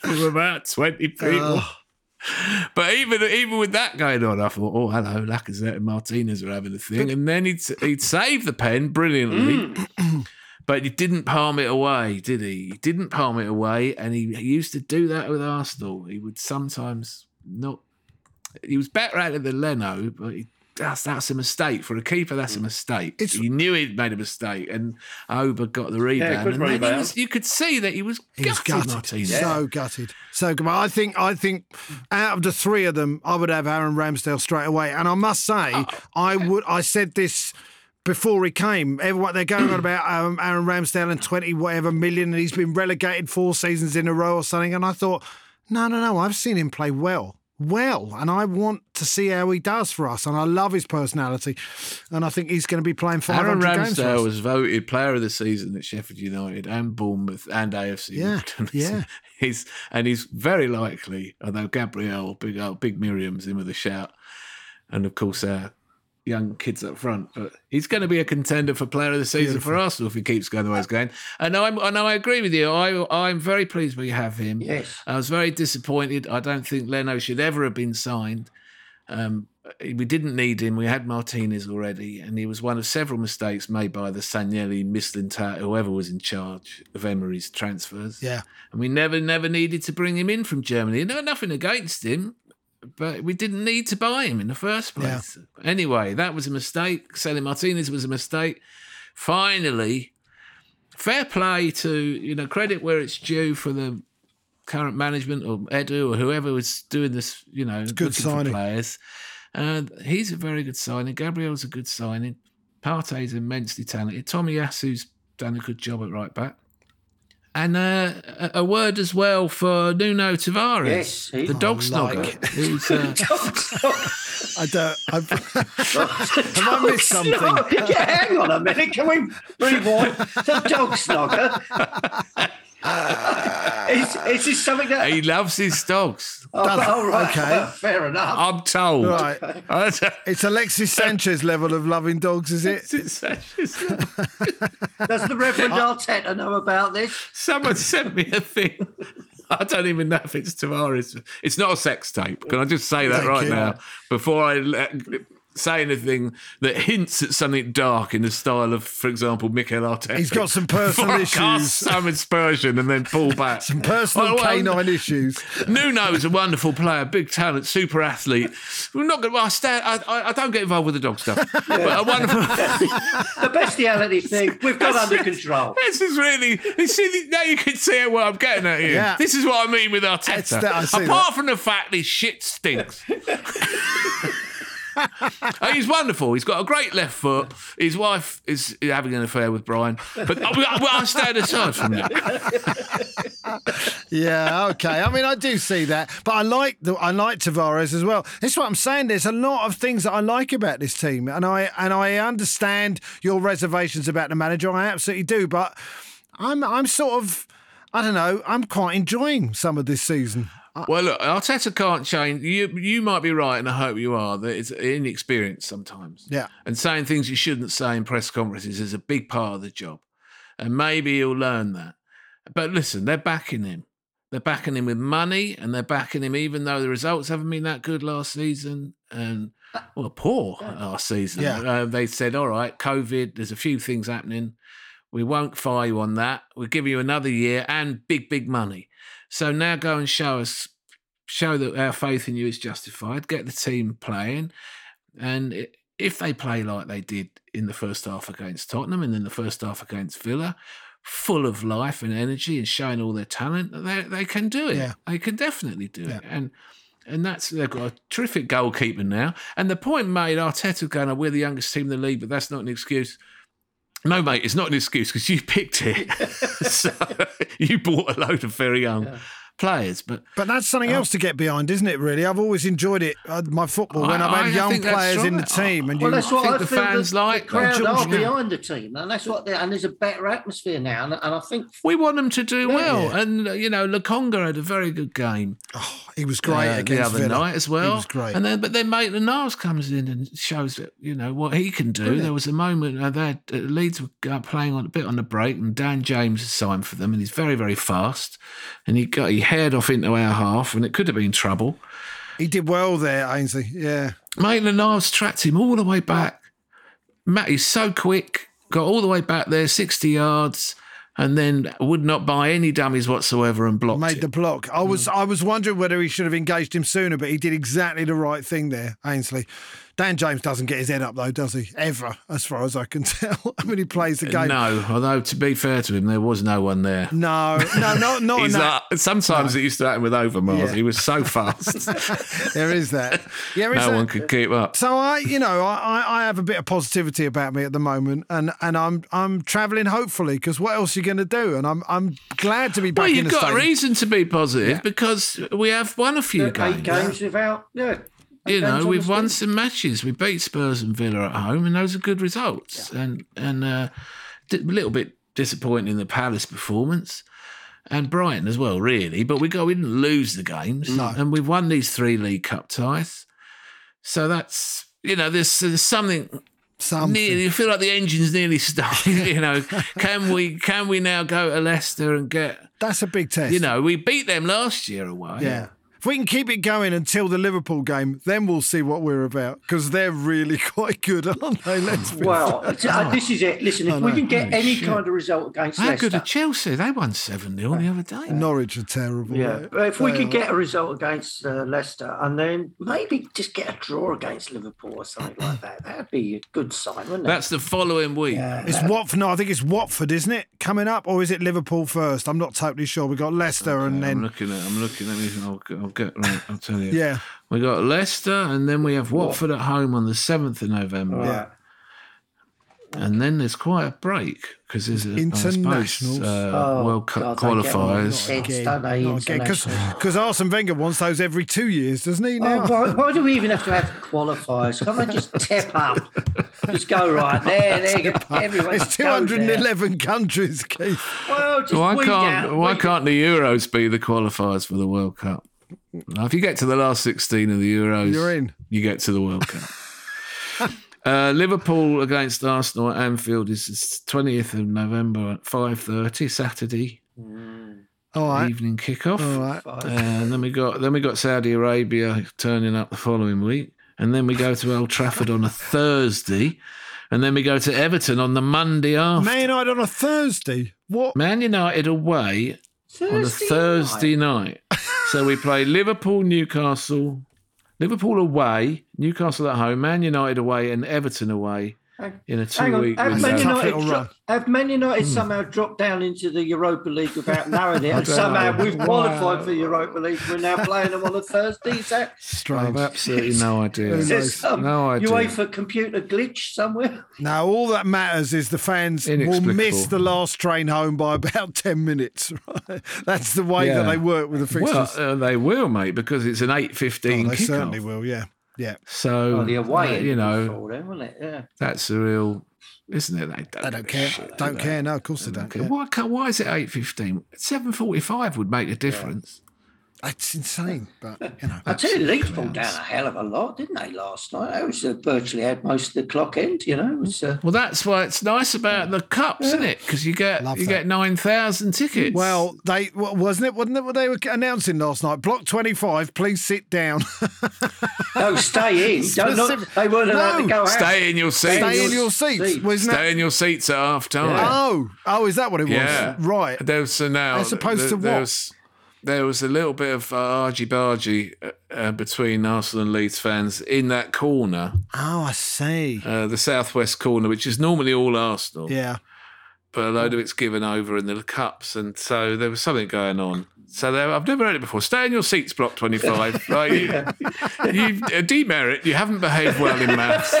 Speaker 1: From about 20 people. Oh. But even even with that going on, I thought, oh, hello, Lacazette and Martinez are having a thing. And then he'd, he'd save the pen brilliantly. Mm. But he didn't palm it away, did he? He didn't palm it away, and he, he used to do that with Arsenal. He would sometimes not. He was better at it than Leno, but he, that's that's a mistake for a keeper. That's a mistake.
Speaker 3: It's-
Speaker 1: he knew he'd made a mistake, and Oba got the rebound.
Speaker 2: good
Speaker 1: and
Speaker 2: rebound.
Speaker 1: was, you could see that he was
Speaker 3: He was
Speaker 1: gutted.
Speaker 3: gutted.
Speaker 1: Martinez.
Speaker 3: So gutted. So good. I think I think out of the three of them, I would have Aaron Ramsdale straight away. And I must say,
Speaker 1: Oh,
Speaker 3: I would. I said this before he came. Everyone they're going on (clears throat) about um, Aaron Ramsdale and twenty whatever million, and he's been relegated four seasons in a row or something. And I thought, no, no, no. I've seen him play well. Well, and I want to see how he does for us, and I love his personality, and I think he's going to be playing five
Speaker 1: Aaron
Speaker 3: games for
Speaker 1: Ramsdale
Speaker 3: us.
Speaker 1: was voted Player of the Season at Sheffield United and Bournemouth and AFC.
Speaker 3: Yeah, yeah.
Speaker 1: he's and he's very likely. Although Gabriel, big old big Miriam's in with a shout, and of course our young kids up front. But he's going to be a contender for Player of the Season for Arsenal if he keeps going the way he's going. And I'm and I agree with you. I I'm very pleased we have him.
Speaker 2: Yes.
Speaker 1: I was very disappointed. I don't think Leno should ever have been signed. Um, we didn't need him. We had Martinez already, and he was one of several mistakes made by the Sanllehi, Mislintat, whoever was in charge of Emery's transfers.
Speaker 3: Yeah.
Speaker 1: And we never, never needed to bring him in from Germany. No, nothing against him, but we didn't need to buy him in the first place. Anyway, that was a mistake. Selling Martinez was a mistake. Finally, fair play to, you know, credit where it's due for the current management or Edu or whoever was doing this, you know,
Speaker 3: good
Speaker 1: looking for
Speaker 3: signing.
Speaker 1: players. And he's a very good signing. Gabriel's a good signing. Partey's immensely talented. Tomiyasu's done a good job at right back. And uh, a, a word as well for Nuno Tavares,
Speaker 2: Yes, he-
Speaker 1: the dog
Speaker 3: I like
Speaker 1: snogger, who's uh, (laughs) (laughs)
Speaker 3: I don't. I've, (laughs) have I missed something?
Speaker 2: yeah, hang on a minute. Can we rewind? The dog snogger. (laughs) is, is this something that?
Speaker 1: he loves his dogs. (laughs)
Speaker 2: oh,
Speaker 3: Does-
Speaker 2: oh, right.
Speaker 3: okay.
Speaker 2: Fair enough.
Speaker 1: I'm told.
Speaker 3: Right. (laughs) It's Alexis Sanchez level of loving dogs, is it?
Speaker 2: Does the Reverend Arteta know about this?
Speaker 1: Someone sent me a thing. I don't even know if it's Tavares. It's not a sex tape. Can I just say that
Speaker 3: Thank
Speaker 1: right
Speaker 3: you.
Speaker 1: now before I let, say anything that hints at something dark in the style of, for example, Mikel Arteta?
Speaker 3: He's got some personal
Speaker 1: Before
Speaker 3: issues.
Speaker 1: some aspersion and then pull back. (laughs)
Speaker 3: Some personal
Speaker 1: Well, well,
Speaker 3: canine issues.
Speaker 1: Nuno's a wonderful player, big talent, super athlete. We're not going. to I, stand, I, I, I don't get involved with the dog stuff, (laughs) but a wonderful. (laughs)
Speaker 2: The bestiality thing we've got under control.
Speaker 1: This is really. You see, now you can see what I'm getting at here.
Speaker 3: Yeah.
Speaker 1: This is what I mean with
Speaker 3: It's
Speaker 1: Arteta.
Speaker 3: that-
Speaker 1: Apart
Speaker 3: that.
Speaker 1: from the fact his shit stinks. (laughs) He's wonderful. He's got a great left foot. His wife is having an affair with Brian, but I, I, stand aside from that. (laughs)
Speaker 3: Yeah, okay. I mean, I do see that, but I like the I like Tavares as well. That's what I'm saying. There's a lot of things that I like about this team, and I and I understand your reservations about the manager. I absolutely do, but I'm I'm sort of I don't know. I'm quite enjoying some of this season.
Speaker 1: Well, look, Arteta can't change. You you might be right, and I hope you are. That it's inexperience sometimes.
Speaker 3: Yeah.
Speaker 1: And saying things you shouldn't say in press conferences is a big part of the job, and maybe he'll learn that. But listen, they're backing him. They're backing him with money, and they're backing him even though the results haven't been that good last season, and well, poor last season.
Speaker 3: Yeah.
Speaker 1: Uh, they said, "All right, COVID. There's a few things happening. We won't fire you on that. We'll give you another year and big, big money." So now go and show us, show that our faith in you is justified. Get the team playing, and if they play like they did in the first half against Tottenham and then the first half against Villa, full of life and energy and showing all their talent, they they can do it.
Speaker 3: Yeah.
Speaker 1: They can definitely do
Speaker 3: Yeah.
Speaker 1: it. And and that's they've got a terrific goalkeeper now. And the point made, Arteta going, "Oh, "We're the youngest team in the league," but that's not an excuse. No, mate, it's not an excuse because you picked it. (laughs) so you bought a load of very young players, but
Speaker 3: But that's something else to get behind, isn't it? Really, I've always enjoyed it. Uh, my football when
Speaker 1: I-
Speaker 3: I've had
Speaker 1: I
Speaker 3: young players in the team, and
Speaker 2: Well,
Speaker 3: you.
Speaker 2: that's what
Speaker 1: think
Speaker 2: I
Speaker 1: the
Speaker 2: feel
Speaker 1: fans
Speaker 2: the,
Speaker 1: like
Speaker 2: the crowd are behind the team, and that's what. And there's a better atmosphere now, and, and I think
Speaker 1: we want them to do well.
Speaker 3: Yeah.
Speaker 1: And uh, you know, Lokonga had a very good game.
Speaker 3: Oh, he was great
Speaker 1: uh, the other
Speaker 3: Villa.
Speaker 1: night as well.
Speaker 3: He was great.
Speaker 1: And then, but then Maitland Niles comes in and shows you know what he can do. There was a moment uh, there uh, Leeds were uh, playing on a bit on the break, and Dan James signed for them, and he's very very fast, and he got he haired off into our half, and it could have been trouble.
Speaker 3: he did well there, Ainsley. Yeah.
Speaker 1: Maitland Niles tracked him all the way back. Matt, he's so quick, got all the way back there, sixty yards. And then would not buy any dummies whatsoever and blocked
Speaker 3: Made
Speaker 1: it.
Speaker 3: the block. I was I was wondering whether he should have engaged him sooner, but he did exactly the right thing there, Ainsley. Dan James doesn't get his head up though, does he? Ever, as far as I can (laughs) tell. I mean, he plays the game.
Speaker 1: No, although to be fair to him, there was no one there.
Speaker 3: no, no, not (laughs) not
Speaker 1: He's
Speaker 3: that.
Speaker 1: like, sometimes it used to happen with Overmars.
Speaker 3: Yeah.
Speaker 1: He was so fast, (laughs)
Speaker 3: There is that. Yeah, is
Speaker 1: no
Speaker 3: that-
Speaker 1: one could keep up.
Speaker 3: So I, you know, I, I, I have a bit of positivity about me at the moment, and, and I'm I'm travelling hopefully because what else are you going to do? And I'm I'm glad to be back
Speaker 1: Well, you've
Speaker 3: the
Speaker 1: got a
Speaker 3: stadium.
Speaker 1: reason to be positive because we have won a few games.
Speaker 2: eight
Speaker 1: games.
Speaker 2: games without. Yeah, eight
Speaker 1: You know, we've won some matches. We beat Spurs and Villa at home, and those are good results. And and uh, a little bit disappointing in the Palace performance. And Brighton as well, really. But we go, we didn't lose the games. And we've won these three League Cup ties. So that's, you know, there's, there's something
Speaker 3: Something.
Speaker 1: nearly you feel like the engine's nearly (laughs) started (laughs) you know can we can we now go to leicester and get
Speaker 3: That's a big test.
Speaker 1: you know we beat them last year away
Speaker 3: Yeah. If we can keep it going until the Liverpool game, then we'll see what we're about because they're really (laughs) quite good, aren't they? Let's be
Speaker 2: Well, it's- uh, this is it. Listen, if we can get any kind of result against
Speaker 1: how
Speaker 2: Leicester,
Speaker 1: good are chelsea they won 7-0 the other day
Speaker 3: Norwich are terrible.
Speaker 2: Yeah,
Speaker 3: mate.
Speaker 2: but if we
Speaker 3: They
Speaker 2: could
Speaker 3: are.
Speaker 2: get a result against uh, Leicester and then maybe just get a draw against Liverpool or something like that, that'd be a good sign, wouldn't it?
Speaker 1: that's the following week
Speaker 3: It's Watford. No, I think it's Watford, isn't it? Coming up, or is it Liverpool first? I'm not totally sure. We've got Leicester and then
Speaker 1: i'm
Speaker 3: then
Speaker 1: looking at i'm looking at me I'll, I'll get right i'll tell you
Speaker 3: yeah,
Speaker 1: we got leicester and then we have watford at home on the 7th of november
Speaker 2: Right.
Speaker 1: and then there's quite a break because there's a, I suppose,
Speaker 3: Internationals.
Speaker 1: uh,
Speaker 2: Oh,
Speaker 1: world cup
Speaker 2: God, they get on
Speaker 1: qualifiers
Speaker 2: it. It's done,
Speaker 3: because
Speaker 2: international.
Speaker 3: Arsene Wenger wants those every two years, doesn't he?
Speaker 2: Oh,
Speaker 3: Now
Speaker 2: why, why do we even have to have qualifiers? Can't they just tip up? Just go right there, (laughs) there you go. Everyone
Speaker 3: it's
Speaker 2: just goes there.
Speaker 3: 211 countries, Keith.
Speaker 2: Well, just
Speaker 1: Why can't
Speaker 2: out,
Speaker 1: Why can't the Euros be the qualifiers for the World Cup? Now, if you get to the last sixteen of the Euros,
Speaker 3: You're in.
Speaker 1: You get to the World Cup. (laughs) uh, Liverpool against Arsenal at Anfield is twentieth of November at five thirty Saturday
Speaker 3: All right,
Speaker 1: evening kickoff.
Speaker 3: all right.
Speaker 1: And then we got then we got Saudi Arabia turning up the following week, and then we go to Old Trafford on a Thursday, and then we go to Everton on the Monday after.
Speaker 3: Man United on a Thursday. What?
Speaker 1: Man United away on a
Speaker 2: Thursday
Speaker 1: Thursday night. So we play Liverpool, Newcastle, Liverpool away, Newcastle at home, Man United away, and Everton away in a
Speaker 2: Hang on,
Speaker 1: two-week
Speaker 2: have
Speaker 1: window.
Speaker 2: Man, United dro- have Man United somehow dropped down into the Europa League without knowing it, (laughs) and somehow
Speaker 1: know.
Speaker 2: we've qualified for Europa League? We're now playing them on a Thursday. Is that (laughs)
Speaker 3: Strange.
Speaker 1: I've absolutely no (laughs) idea.
Speaker 3: Who
Speaker 2: is there
Speaker 3: knows?
Speaker 2: some
Speaker 1: No idea.
Speaker 2: UEFA computer glitch somewhere?
Speaker 3: Now, all that matters is the fans will miss the last train home by about 10 minutes. Right? That's the way that they work with the
Speaker 1: Well,
Speaker 3: fixtures.
Speaker 1: uh, they will, mate, because it's an eight
Speaker 3: Oh,
Speaker 1: fifteen
Speaker 3: they
Speaker 1: kickoff.
Speaker 3: certainly will, yeah. Yeah.
Speaker 1: So
Speaker 2: Oh, the away,
Speaker 1: uh, you know,
Speaker 2: before then, wasn't it? Yeah.
Speaker 1: that's a real, isn't it? They don't,
Speaker 3: They don't care.
Speaker 1: shit,
Speaker 3: Don't
Speaker 1: do
Speaker 3: care. No, of course they
Speaker 1: they?
Speaker 3: don't
Speaker 1: Okay,
Speaker 3: care.
Speaker 1: Why, why is it eight fifteen? Seven forty-five would make a difference.
Speaker 3: It's insane, but, you know.
Speaker 2: I tell you, Leeds pulled down a hell of a lot, didn't they, last night? I was uh, virtually had most of the clock end, you know. Was, uh,
Speaker 1: Well, that's why it's nice about the cups, isn't it? Because you get
Speaker 3: Love
Speaker 1: you
Speaker 3: that.
Speaker 1: get nine thousand tickets.
Speaker 3: Well, they wa- wasn't it? Wasn't it what they were announcing last night? Block twenty-five. Please sit down.
Speaker 2: no, stay in. (laughs) Don't, not, they weren't allowed
Speaker 3: No.
Speaker 2: to go out.
Speaker 1: stay in your seats.
Speaker 3: Stay in
Speaker 2: your
Speaker 3: your seats.
Speaker 2: seats.
Speaker 3: Wasn't
Speaker 1: Stay
Speaker 3: it?
Speaker 1: in your seats at half time.
Speaker 3: Oh, oh, is that what it was?
Speaker 1: Yeah,
Speaker 3: Right.
Speaker 1: There was so now
Speaker 3: As opposed
Speaker 1: th-
Speaker 3: to what?
Speaker 1: There was a little bit of uh, argy bargy uh, uh, between Arsenal and Leeds fans in that corner,
Speaker 3: Oh, I see.
Speaker 1: uh, the southwest corner, which is normally all Arsenal.
Speaker 3: Yeah.
Speaker 1: but a load of it's given over in the cups, and so there was something going on. So I've never heard it before. Stay in your seats, block twenty-five. (laughs) right, you, you uh, demerit. You haven't behaved well in maths.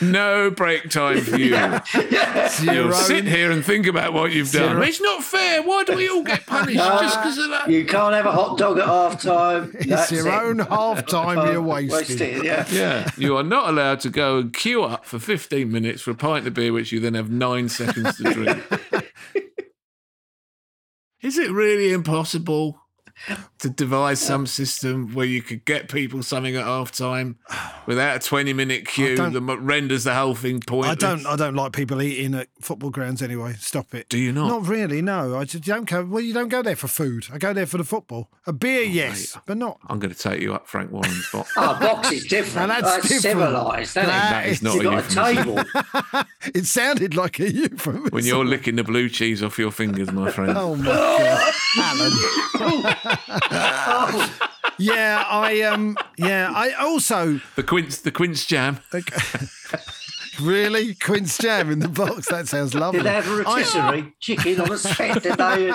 Speaker 1: No break time for you. You'll sit here and think about what you've done. It's not fair. Why do we all get punished just because of that?
Speaker 2: You can't have a hot dog at half time.
Speaker 3: It's your own half time you're wasting.
Speaker 2: yeah.
Speaker 1: Yeah, you are not allowed to go and queue up for 15 minutes for a pint of beer, which you then have nine seconds to drink. (laughs) Is it really impossible (laughs) to devise some system where you could get people something at half time without a 20 minute queue that renders the whole thing pointless?
Speaker 3: I don't. I don't like people eating at football grounds anyway. Stop it.
Speaker 1: Do you not?
Speaker 3: Not really. No. I just don't go. Well, you don't go there for food. I go there for the football. A beer, oh, yes, but not.
Speaker 1: I'm going to take you up Frank Warren's box. (laughs)
Speaker 2: Oh, box is different.
Speaker 3: Now that's
Speaker 2: that's
Speaker 3: different.
Speaker 2: civilised, isn't
Speaker 3: That
Speaker 2: it?
Speaker 1: That is not
Speaker 2: You've
Speaker 1: a
Speaker 2: got a
Speaker 1: euphemism.
Speaker 2: table. (laughs)
Speaker 3: It sounded like a euphemism.
Speaker 1: When you're licking the blue cheese off your fingers, my friend.
Speaker 3: Oh my god, Alan. Yeah, I um, yeah, I also
Speaker 1: The quince, the quince jam.
Speaker 3: really quince jam in the box. That sounds lovely.
Speaker 2: Did they have a rotisserie chicken on a set? Did they?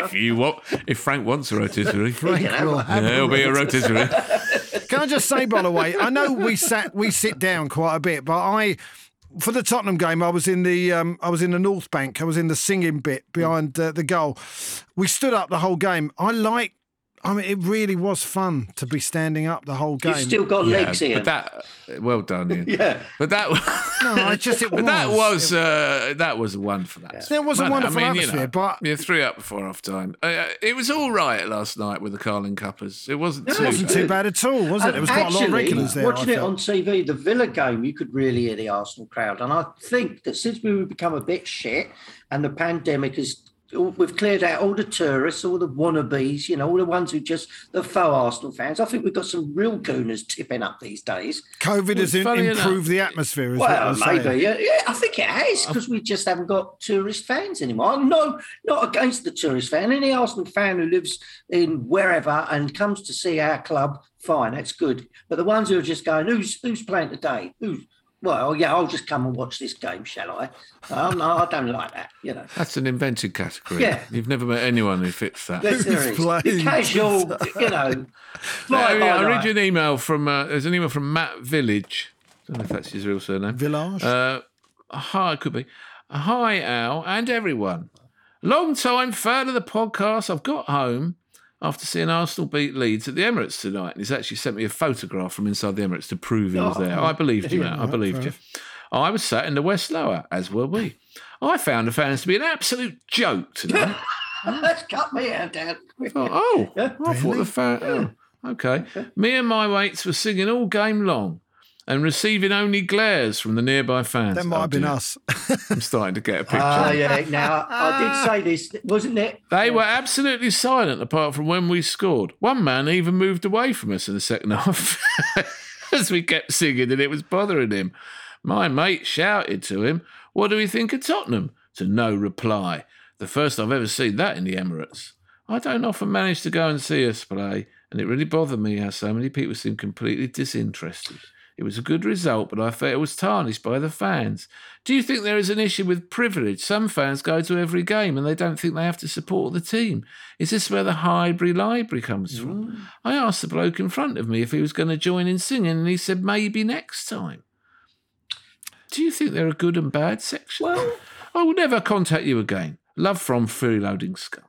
Speaker 1: If you want, if Frank wants a rotisserie,
Speaker 3: Frank
Speaker 2: can
Speaker 3: will
Speaker 2: one.
Speaker 3: have
Speaker 1: yeah, it'll be a
Speaker 3: rotisserie.
Speaker 1: rotisserie.
Speaker 3: Can I just say, by the way, I know we sat, we sit down quite a bit, but I, for the Tottenham game, I was in the, um, I was in the North Bank. I was in the singing bit behind uh, the goal. We stood up the whole game. I like. I mean, it really was fun to be standing up the whole game.
Speaker 2: You've still got
Speaker 1: Yeah,
Speaker 2: legs here.
Speaker 1: but that, well done, Ian. (laughs)
Speaker 2: yeah.
Speaker 1: But that, (laughs)
Speaker 3: no, I just it
Speaker 1: but
Speaker 3: was.
Speaker 1: that was, uh, that was a wonderful. That
Speaker 3: There was a
Speaker 1: Well,
Speaker 3: wonderful
Speaker 1: I mean, you
Speaker 3: atmosphere,
Speaker 1: know,
Speaker 3: but-
Speaker 1: yeah, three up before half time. Uh, it was all right last night with the Carling Cuppers. It wasn't
Speaker 2: It
Speaker 1: too.
Speaker 3: It wasn't too bad at all, was it?
Speaker 2: And
Speaker 3: There was quite a lot of regulars there. I
Speaker 2: Watching it on TV, the Villa game, you could really hear the Arsenal crowd. And I think that since we've become a bit shit and the pandemic has, we've cleared out all the tourists, all the wannabes, you know, all the ones who just, the faux Arsenal fans. I think we've got some real gooners tipping up these days.
Speaker 3: COVID has in-
Speaker 1: funny enough-
Speaker 3: improved the atmosphere. Is
Speaker 2: Well, maybe.
Speaker 3: saying.
Speaker 2: Yeah, yeah, I think it has because we just haven't got tourist fans anymore. I'm no, not against the tourist fan. Any Arsenal fan who lives in wherever and comes to see our club, fine, that's good. But the ones who are just going, who's who's playing today? Who's well, yeah, I'll just come and watch this game, shall I? Oh, no, I don't like that. You know,
Speaker 1: That's an invented category.
Speaker 2: Yeah.
Speaker 1: You've never met anyone who fits that.
Speaker 2: Let's
Speaker 3: Who's
Speaker 2: there is. The casual, you know. Fly
Speaker 1: yeah, I read you an email from uh, there's an email from Matt Village. I don't know if that's his real surname.
Speaker 3: Village?
Speaker 1: Uh, hi, it could be. Hi, Al, and everyone. Long time fan of the podcast. I've got home after seeing Arsenal beat Leeds at the Emirates tonight. And he's actually sent me a photograph from inside the Emirates to prove he was oh, there. I believed you, Matt. I believed you. I was sat in the West Lower, as were we. (laughs) I found the fans to be an absolute joke tonight. (laughs)
Speaker 2: Let's cut me out, Dad.
Speaker 1: thought, (laughs) oh, oh, I thought the fan. Oh, okay. Me and my mates were singing all game long and receiving only glares from the nearby fans.
Speaker 3: That might
Speaker 1: Oh,
Speaker 3: have been
Speaker 1: dear.
Speaker 3: us. (laughs) (laughs)
Speaker 1: I'm starting to get a picture.
Speaker 2: Ah, yeah. Now, I did say this, wasn't it?
Speaker 1: They were absolutely silent apart from when we scored. One man even moved away from us in the second (laughs) half as we kept singing and it was bothering him. My mate shouted to him, What do we think of Tottenham? To no reply. The first I've ever seen that in the Emirates. I don't often manage to go and see us play, and it really bothered me how so many people seemed completely disinterested. It was a good result, but I felt it was tarnished by the fans. Do you think there is an issue with privilege? Some fans go to every game and they don't think they have to support the team. Is this where the Highbury Library comes from? Mm. I asked the bloke in front of me if he was going to join in singing, and he said maybe next time. Do you think there are good and bad sections?
Speaker 2: Well,
Speaker 1: I will never contact you again. Love from Freeloading Scum.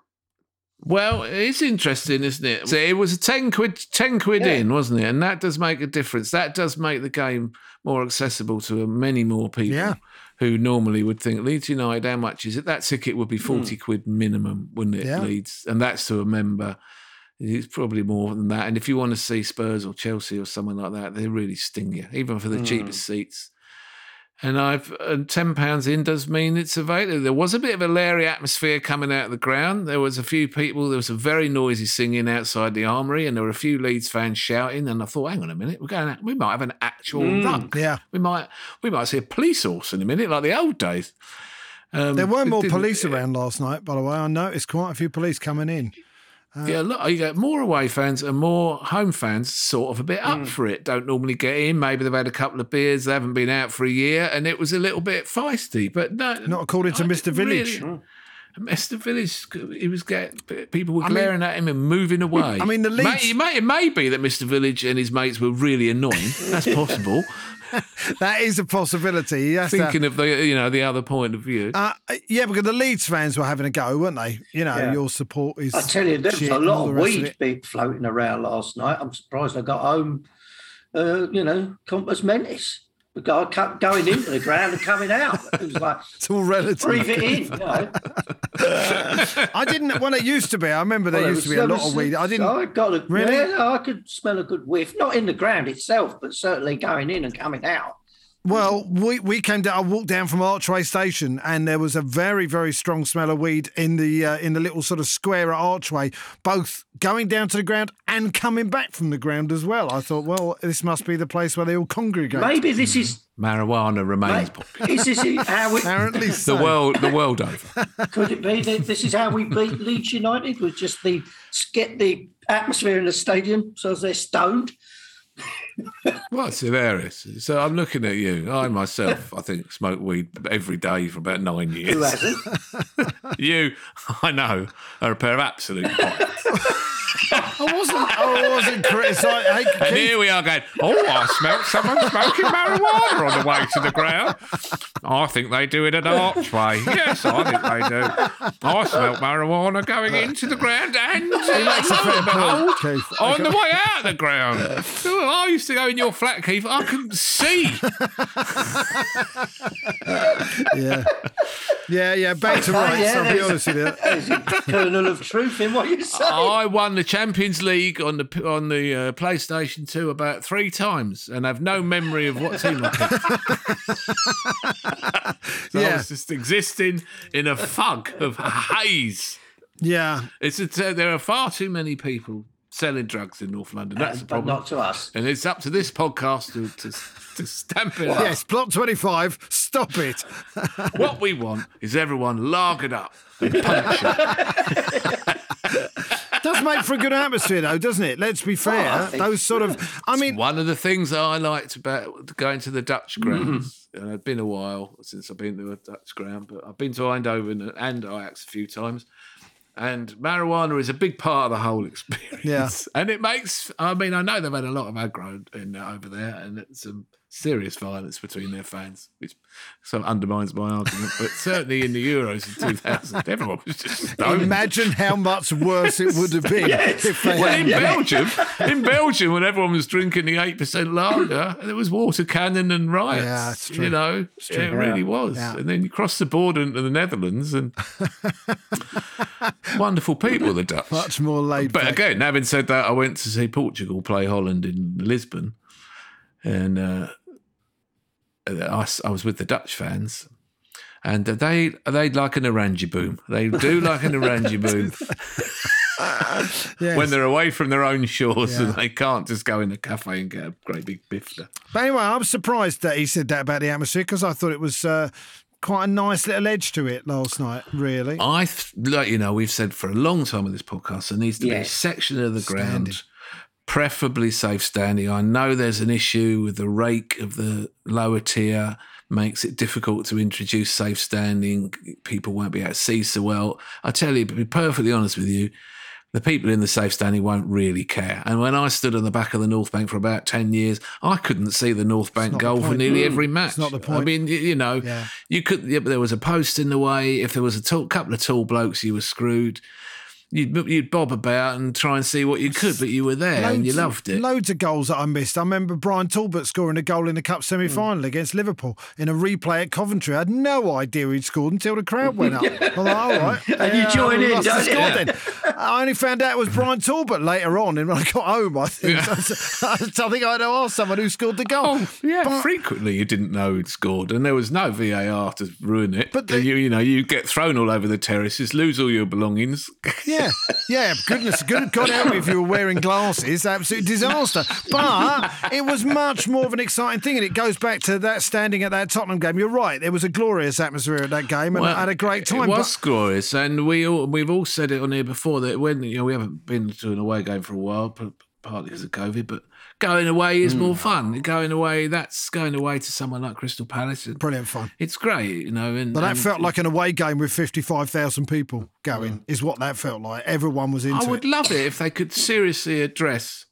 Speaker 1: Well, it's interesting, isn't it? So it was a ten quid, ten quid
Speaker 2: Yeah.
Speaker 1: in, wasn't it? And that does make a difference. That does make the game more accessible to uh, many more people
Speaker 3: Yeah.
Speaker 1: who normally would think Leeds United. How much is it? That ticket would be hmm. forty quid minimum, wouldn't it?
Speaker 3: Yeah.
Speaker 1: Leeds, and that's to a member. It's probably more than that. And if you want to see Spurs or Chelsea or someone like that, they really sting you, even for the hmm. cheapest seats. And I've and ten pounds in does mean it's available. There was a bit of a leery atmosphere coming out of the ground. There was a few people. There was a very noisy singing outside the armory, and there were a few Leeds fans shouting. And I thought, hang on a minute, we're going. Out, we might have an actual ruck.
Speaker 3: Yeah.
Speaker 1: we might we might see a police horse in a minute, like the old days. Um,
Speaker 3: There were
Speaker 1: it
Speaker 3: more police around last night, by the way. I noticed quite a few police coming in.
Speaker 1: Yeah, look, you get more away fans and more home fans sort of a bit
Speaker 3: Mm.
Speaker 1: up for it. Don't normally get in. Maybe they've had a couple of beers. They haven't been out for a year, and it was a little bit feisty. But no,
Speaker 3: Not according to
Speaker 1: I
Speaker 3: Mr. Village.
Speaker 1: really- Mr. Village, he was getting people were glaring at him and moving away.
Speaker 3: I mean, the
Speaker 1: May- it, may, it may be that Mr. Village and his mates were really annoying. (laughs) That's possible. (laughs)
Speaker 3: That is a possibility. He has to-
Speaker 1: Thinking of the you know the other point of view.
Speaker 3: Uh, yeah, because the Leeds fans were having a go, weren't they? You know,
Speaker 2: Yeah.
Speaker 3: your support is.
Speaker 2: I tell you, there was a lot of
Speaker 3: rest of
Speaker 2: weed being floating around last night. I'm surprised I got home, uh, you know, compos mentis. The guy kept going into the ground and coming out. It was like,
Speaker 3: It's all relative.
Speaker 2: breathe it in, you know. (laughs)
Speaker 3: I didn't. When it used to be, I remember there
Speaker 2: Well,
Speaker 3: used to be a lot of weed. I didn't.
Speaker 2: I got a
Speaker 3: Really?
Speaker 2: Yeah, I could smell a good whiff, not in the ground itself, but certainly going in and coming out.
Speaker 3: Well, we, we came down. I walked down from Archway Station, and there was a very very strong smell of weed in the uh, in the little sort of square at Archway, both going down to the ground and coming back from the ground as well. I thought, well, this must be the place where they all congregate.
Speaker 2: Maybe this is.
Speaker 1: Marijuana remains
Speaker 2: Mate,
Speaker 1: popular.
Speaker 2: is this how we,
Speaker 3: Apparently,
Speaker 1: The world, the world over.
Speaker 2: could it be that this is how we beat Leeds United? Was just the get the atmosphere in the stadium so as they're stoned.
Speaker 1: Well, it's hilarious. So I'm looking at you. I myself, I think, smoke weed every day for about nine years. (laughs) You, I know, are a pair of absolute. (laughs)
Speaker 3: I wasn't. I wasn't criticising. Hey,
Speaker 1: And
Speaker 3: Keith,
Speaker 1: here we are going, oh, I smelt someone smoking marijuana on the way to the ground. I think they do it at an Archway. Yes, I think they do. I smelt marijuana going into the ground and
Speaker 3: makes a fair
Speaker 1: behold,
Speaker 3: point, Keith.
Speaker 1: on the way out of the ground. So I used to go in your flat, Keith. I couldn't see.
Speaker 3: yeah, yeah, yeah. Back to
Speaker 2: Oh, yeah,
Speaker 3: I'll be honest with you.
Speaker 2: There's a kernel of truth in what you say.
Speaker 1: I won the Champions League on the on the uh, PlayStation 2 about three times and have no memory of what team I picked. (laughs) so I was just existing in a fog of haze.
Speaker 3: Yeah,
Speaker 1: It's a, there are far too many people selling drugs in North London. That's the
Speaker 2: but
Speaker 1: problem.
Speaker 2: not to us.
Speaker 1: and it's up to this podcast to, to, to stamp it up.
Speaker 3: yes. Plot twenty-five. Stop it. (laughs)
Speaker 1: What we want is everyone lagered up and punctured. (laughs)
Speaker 3: Does make for a good atmosphere, though, doesn't it? Let's be fair.
Speaker 2: think
Speaker 3: Those sort of. I mean,
Speaker 1: One of the things I liked about going to the Dutch mm-hmm. grounds, and it's been a while since I've been to a Dutch ground, but I've been to Eindhoven and Ajax a few times. And marijuana is a big part of the whole experience.
Speaker 3: Yeah.
Speaker 1: And it makes, I mean, I know they've had a lot of aggro in, over there and it's some serious violence between their fans, which sort of undermines my argument. But certainly in the Euros in 2000, everyone was just stoned.
Speaker 3: imagine how much worse it would have been if they
Speaker 1: Well,
Speaker 3: had.
Speaker 1: in Belgium, in Belgium, when everyone was drinking the eight percent lager, there was water cannon and riots.
Speaker 3: Yeah.
Speaker 1: You know, it really was.
Speaker 3: Yeah.
Speaker 1: And then you cross the border into the Netherlands, and (laughs) wonderful people, the Dutch.
Speaker 3: Much more laid
Speaker 1: But
Speaker 3: back.
Speaker 1: again, having said that, I went to see Portugal play Holland in Lisbon, and uh, I, s- I was with the Dutch fans. And they they like an Oranjeboom. They do like an orange (laughs) boom (laughs)
Speaker 3: Yes.
Speaker 1: when they're away from their own shores
Speaker 3: Yeah.
Speaker 1: and they can't just go in a cafe and get a great big bifter.
Speaker 3: But anyway, I was surprised that he said that about the atmosphere because I thought it was uh, quite a nice little edge to it last night, really.
Speaker 1: I, th- like you know, we've said for a long time on this podcast, there needs to be a section of the
Speaker 3: Standing.
Speaker 1: ground, preferably safe standing. I know there's an issue with the rake of the lower tier, makes it difficult to introduce safe standing. People won't be able to see so well. I tell you, to be perfectly honest with you, the people in the safe standing won't really care. And when I stood on the back of the North Bank for about 10 years, I couldn't see the North Bank goal for nearly
Speaker 3: Mm.
Speaker 1: every match.
Speaker 3: It's not the point.
Speaker 1: I mean, you know,
Speaker 3: Yeah.
Speaker 1: you could, yeah, but there was a post in the way. If there was a tall, couple of tall blokes, you were screwed. You'd, you'd bob about and try and see what you could, but you were there and you loved it.
Speaker 3: Loads of goals that I missed. I remember Brian Talbot scoring a goal in the Cup hmm. semi final against Liverpool in a replay at Coventry. I had no idea he'd scored until the crowd went up. (laughs) Like, all right. (laughs)
Speaker 2: And you join in, don't you?
Speaker 3: scored then. I only found out it was Brian Talbot later on, and when I got home, I think
Speaker 1: Yeah. (laughs)
Speaker 3: I think I had to ask someone who scored the goal.
Speaker 1: Oh, yeah.
Speaker 3: But-
Speaker 1: frequently, you didn't know who'd scored, and there was no VAR to ruin it.
Speaker 3: But
Speaker 1: But
Speaker 3: the-
Speaker 1: you, you know, you get thrown all over the terraces, lose all your belongings.
Speaker 3: Yeah, yeah. Goodness, good God help me if you were wearing glasses. Absolute disaster. But it was much more of an exciting thing, and it goes back to that standing at that Tottenham game. You're right. There was a glorious atmosphere at that game, and I had a great time.
Speaker 1: It was
Speaker 3: but
Speaker 1: glorious, and we all, we've all said it on here before that when you know we haven't been to an away game for a while, partly because of COVID, but going away is more fun. Going away, that's going away to someone like Crystal Palace.
Speaker 3: Brilliant fun.
Speaker 1: It's great, you know. And,
Speaker 3: But that
Speaker 1: and
Speaker 3: felt like an away game with 55,000 people going, is what that felt like. Everyone was into
Speaker 1: I would
Speaker 3: it.
Speaker 1: love it if they could seriously address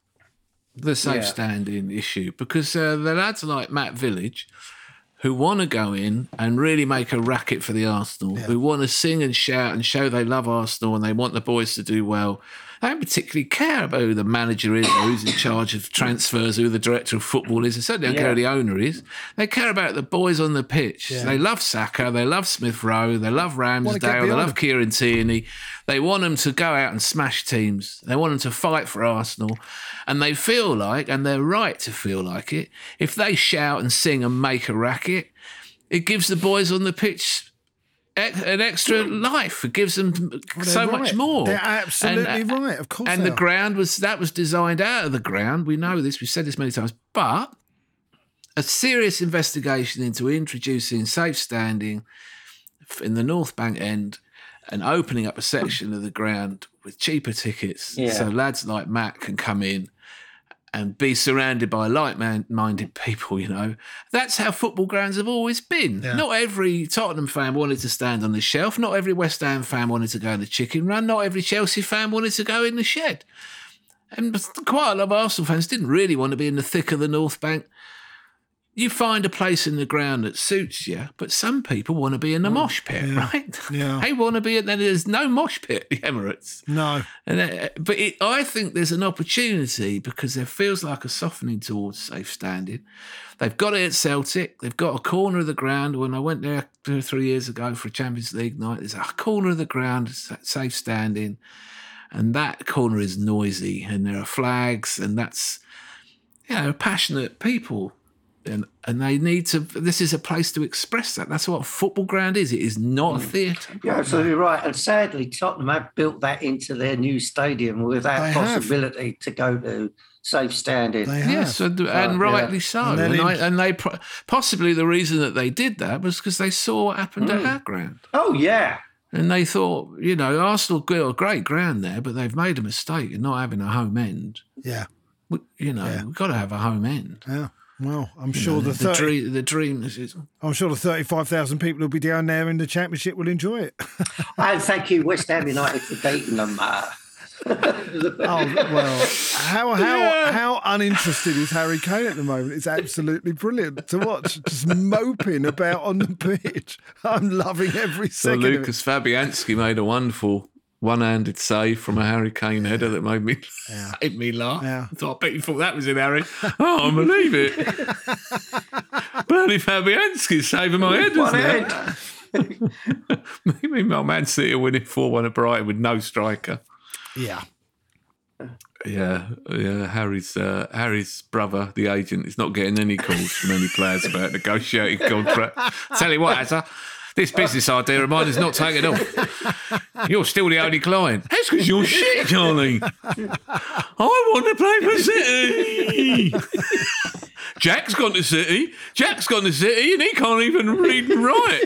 Speaker 1: the safe
Speaker 2: Yeah.
Speaker 1: standing issue because uh, the lads like Matt Village, who want to go in and really make a racket for the Arsenal, who want to sing and shout and show they love Arsenal and they want the boys to do well. They don't particularly care about who the manager is or who's in charge of transfers, who the director of football is. They certainly don't care who the owner is. They care about the boys on the pitch. They love Saka, they love Smith Rowe, they love Ramsdale, they love. Kieran Tierney. They want them to go out and smash teams. They want them to fight for Arsenal. And they feel like, and they're right to feel like it, if they shout and sing and make a racket, it gives the boys on the pitch an extra (clears throat) life. It gives them so
Speaker 3: They're
Speaker 1: much
Speaker 3: right.
Speaker 1: more.
Speaker 3: They're absolutely
Speaker 1: And, uh,
Speaker 3: right. Of course.
Speaker 1: and
Speaker 3: they
Speaker 1: the
Speaker 3: are.
Speaker 1: ground was that was designed out of the ground. We know this. We've said this many times, but a serious investigation into introducing safe standing in the North Bank end and opening up a section of the ground with cheaper tickets,
Speaker 2: Yeah.
Speaker 1: so lads like Matt can come in and be surrounded by like-minded people. You know, that's how football grounds have always been. Not every Tottenham fan wanted to stand on the shelf. Not every West Ham fan wanted to go in the chicken run. Not every Chelsea fan wanted to go in the shed. And quite a lot of Arsenal fans didn't really want to be in the thick of the North Bank. You find a place in the ground that suits you, but some people want to be in the mosh pit, right?
Speaker 3: Yeah. (laughs)
Speaker 1: they want to be in. There's no mosh pit at the Emirates.
Speaker 3: No.
Speaker 1: And uh, but it, I think there's an opportunity because there feels like a softening towards safe standing. They've got it at Celtic. They've got a corner of the ground. When I went there two or three years ago for a Champions League night, there's a corner of the ground safe standing, and that corner is noisy, and there are flags, and that's you know passionate people. And, and they need to. This is a place to express that. That's what a football ground is. It is not a mm. theatre.
Speaker 2: You're absolutely right. And sadly, Tottenham have built that into their new stadium without
Speaker 3: They have.
Speaker 2: possibility to go to safe standing.
Speaker 3: They have.
Speaker 1: Yes, and, and
Speaker 2: yeah.
Speaker 1: rightly so.
Speaker 3: And
Speaker 1: And, I, and they pro- possibly the reason that they did that was because they saw what happened at mm. our ground,
Speaker 2: oh, yeah.
Speaker 1: and they thought, you know, Arsenal got a great ground there, but they've made a mistake in not having a home end.
Speaker 3: Yeah.
Speaker 1: We- You know,
Speaker 3: Yeah.
Speaker 1: we've got to have a home end.
Speaker 3: Yeah. Well, I'm
Speaker 1: You
Speaker 3: sure
Speaker 1: know,
Speaker 3: the,
Speaker 1: the,
Speaker 3: 30,
Speaker 1: dream, the dream is. is-
Speaker 3: I'm sure the 35,000 people who'll be down there in the championship will enjoy it.
Speaker 2: And (laughs) thank you, West Ham United, for beating them. Uh, (laughs)
Speaker 3: Oh well, how how (laughs) how uninterested is Harry Kane at the moment? It's absolutely brilliant to watch, just moping about on the pitch. I'm loving every
Speaker 1: So
Speaker 3: second. of it.
Speaker 1: Lukasz Fabianski made a wonderful one-handed save from a Harry Kane header that made me (laughs) made me laugh.
Speaker 3: Yeah.
Speaker 1: So I bet you thought that was in Harry. Oh, I believe it. (laughs) Bernie Fabianski saving my headers
Speaker 2: one
Speaker 1: now.
Speaker 2: head. (laughs)
Speaker 1: Maybe my Man City are winning 4 1 at Brighton with no striker.
Speaker 3: Yeah,
Speaker 1: Yeah, yeah. Harry's uh, Harry's brother, the agent, is not getting any calls from any players about negotiating contract. Tell you what, Azza, this business idea of mine is not taking off. You're still the only client. That's because you're shit, Charlie. I want to play for City. Jack's gone to City. Jack's gone to City, and he can't even read and write.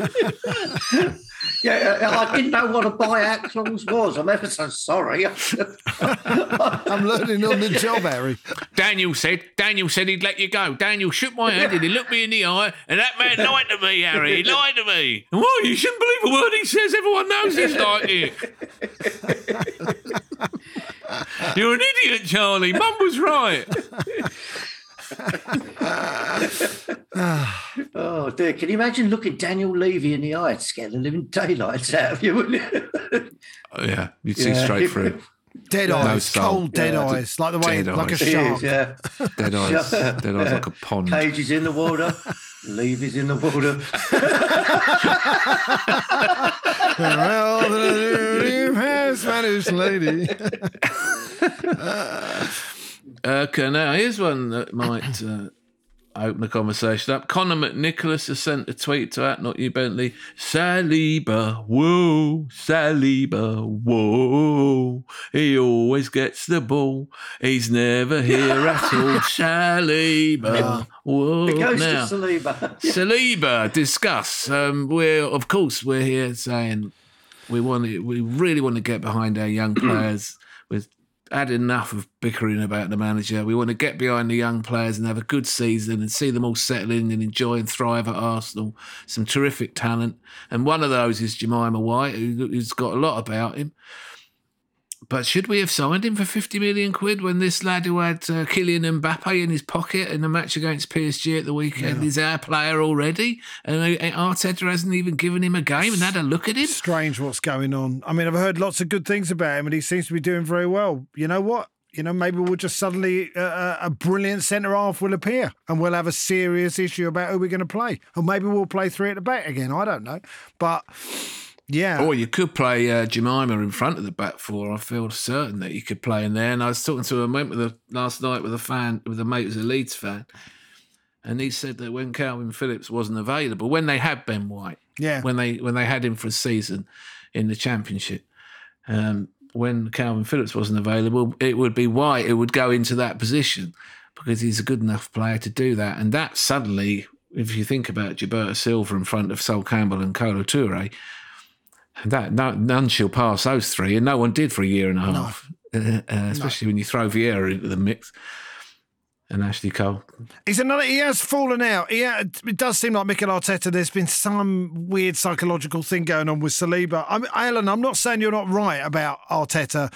Speaker 2: Yeah, uh, I didn't know what a buyout clause was. I'm ever so sorry. (laughs)
Speaker 3: I'm learning on the job, Harry.
Speaker 1: Daniel said, Daniel said he'd let you go. Daniel shook my hand and he looked me in the eye, and that man lied to me, Harry. He lied to me. And Why? You shouldn't believe a word he says. Everyone knows he's like it. (laughs) You're an idiot, Charlie. Mum was right.
Speaker 2: Oh dear! Can you imagine looking Daniel Levy in the eye? It'd scare the living daylights out of you, wouldn't it?
Speaker 1: Oh, yeah, you'd see
Speaker 2: Yeah.
Speaker 1: straight through.
Speaker 3: Dead
Speaker 1: No
Speaker 3: eyes,
Speaker 1: soul.
Speaker 3: cold dead
Speaker 2: Yeah.
Speaker 3: eyes, like the way,
Speaker 1: Dead
Speaker 3: like a
Speaker 1: eyes.
Speaker 2: It
Speaker 3: shark.
Speaker 2: is, yeah.
Speaker 1: Dead eyes. Dead eyes like a pond.
Speaker 2: Cage is in the water. Levy's in the water.
Speaker 3: Well, the new Spanish lady.
Speaker 1: Okay, now here's one that might uh, open the conversation up. Connor McNicholas has sent a tweet to at not you Bentley. Saliba, whoa, Saliba, whoa. He always gets the ball. He's never here (laughs) at all. Saliba, whoa.
Speaker 2: The ghost
Speaker 1: now,
Speaker 2: of Saliba.
Speaker 1: Saliba, discuss. Um, we're of course we're here saying we want to, we really want to get behind our young (clears throat) players with had enough of bickering about the manager. We want to get behind the young players and have a good season and see them all settle in and enjoy and thrive at Arsenal. Some terrific talent. And one of those is Jemima White, who- who's got a lot about him. But should we have signed him for 50 million quid when this lad who had uh, Kylian Mbappe in his pocket in the match against PSG at the weekend is our player already? And uh, Arteta hasn't even given him a game and had a look at him?
Speaker 3: Strange what's going on. I mean, I've heard lots of good things about him, and he seems to be doing very well. You know what? You know, maybe we'll just suddenly uh, uh, a brilliant centre half will appear, and we'll have a serious issue about who we're going to play, or maybe we'll play three at the back again. I don't know, but yeah,
Speaker 1: Or you could play uh, Jemima in front of the back four. I feel certain that you could play in there. And I was talking to a mate with a, last night with a fan, with a mate who's a Leeds fan, and he said that when Kalvin Phillips wasn't available, when they had Ben White,
Speaker 3: yeah,
Speaker 1: when they when they had him for a season in the Championship, um, when Kalvin Phillips wasn't available, it would be White who would go into that position because he's a good enough player to do that. And that suddenly, if you think about Gilberto Silva in front of Sol Campbell and Kolo Toure, that no, none shall pass those three, and no one did for a year and a half. Uh, uh, especially when you throw Vieira into the mix and Ashley Cole.
Speaker 3: He's another. He has fallen out. Yeah, it does seem like Mikel Arteta. There's been some weird psychological thing going on with Saliba. I'm, Alan, I'm not saying you're not right about Arteta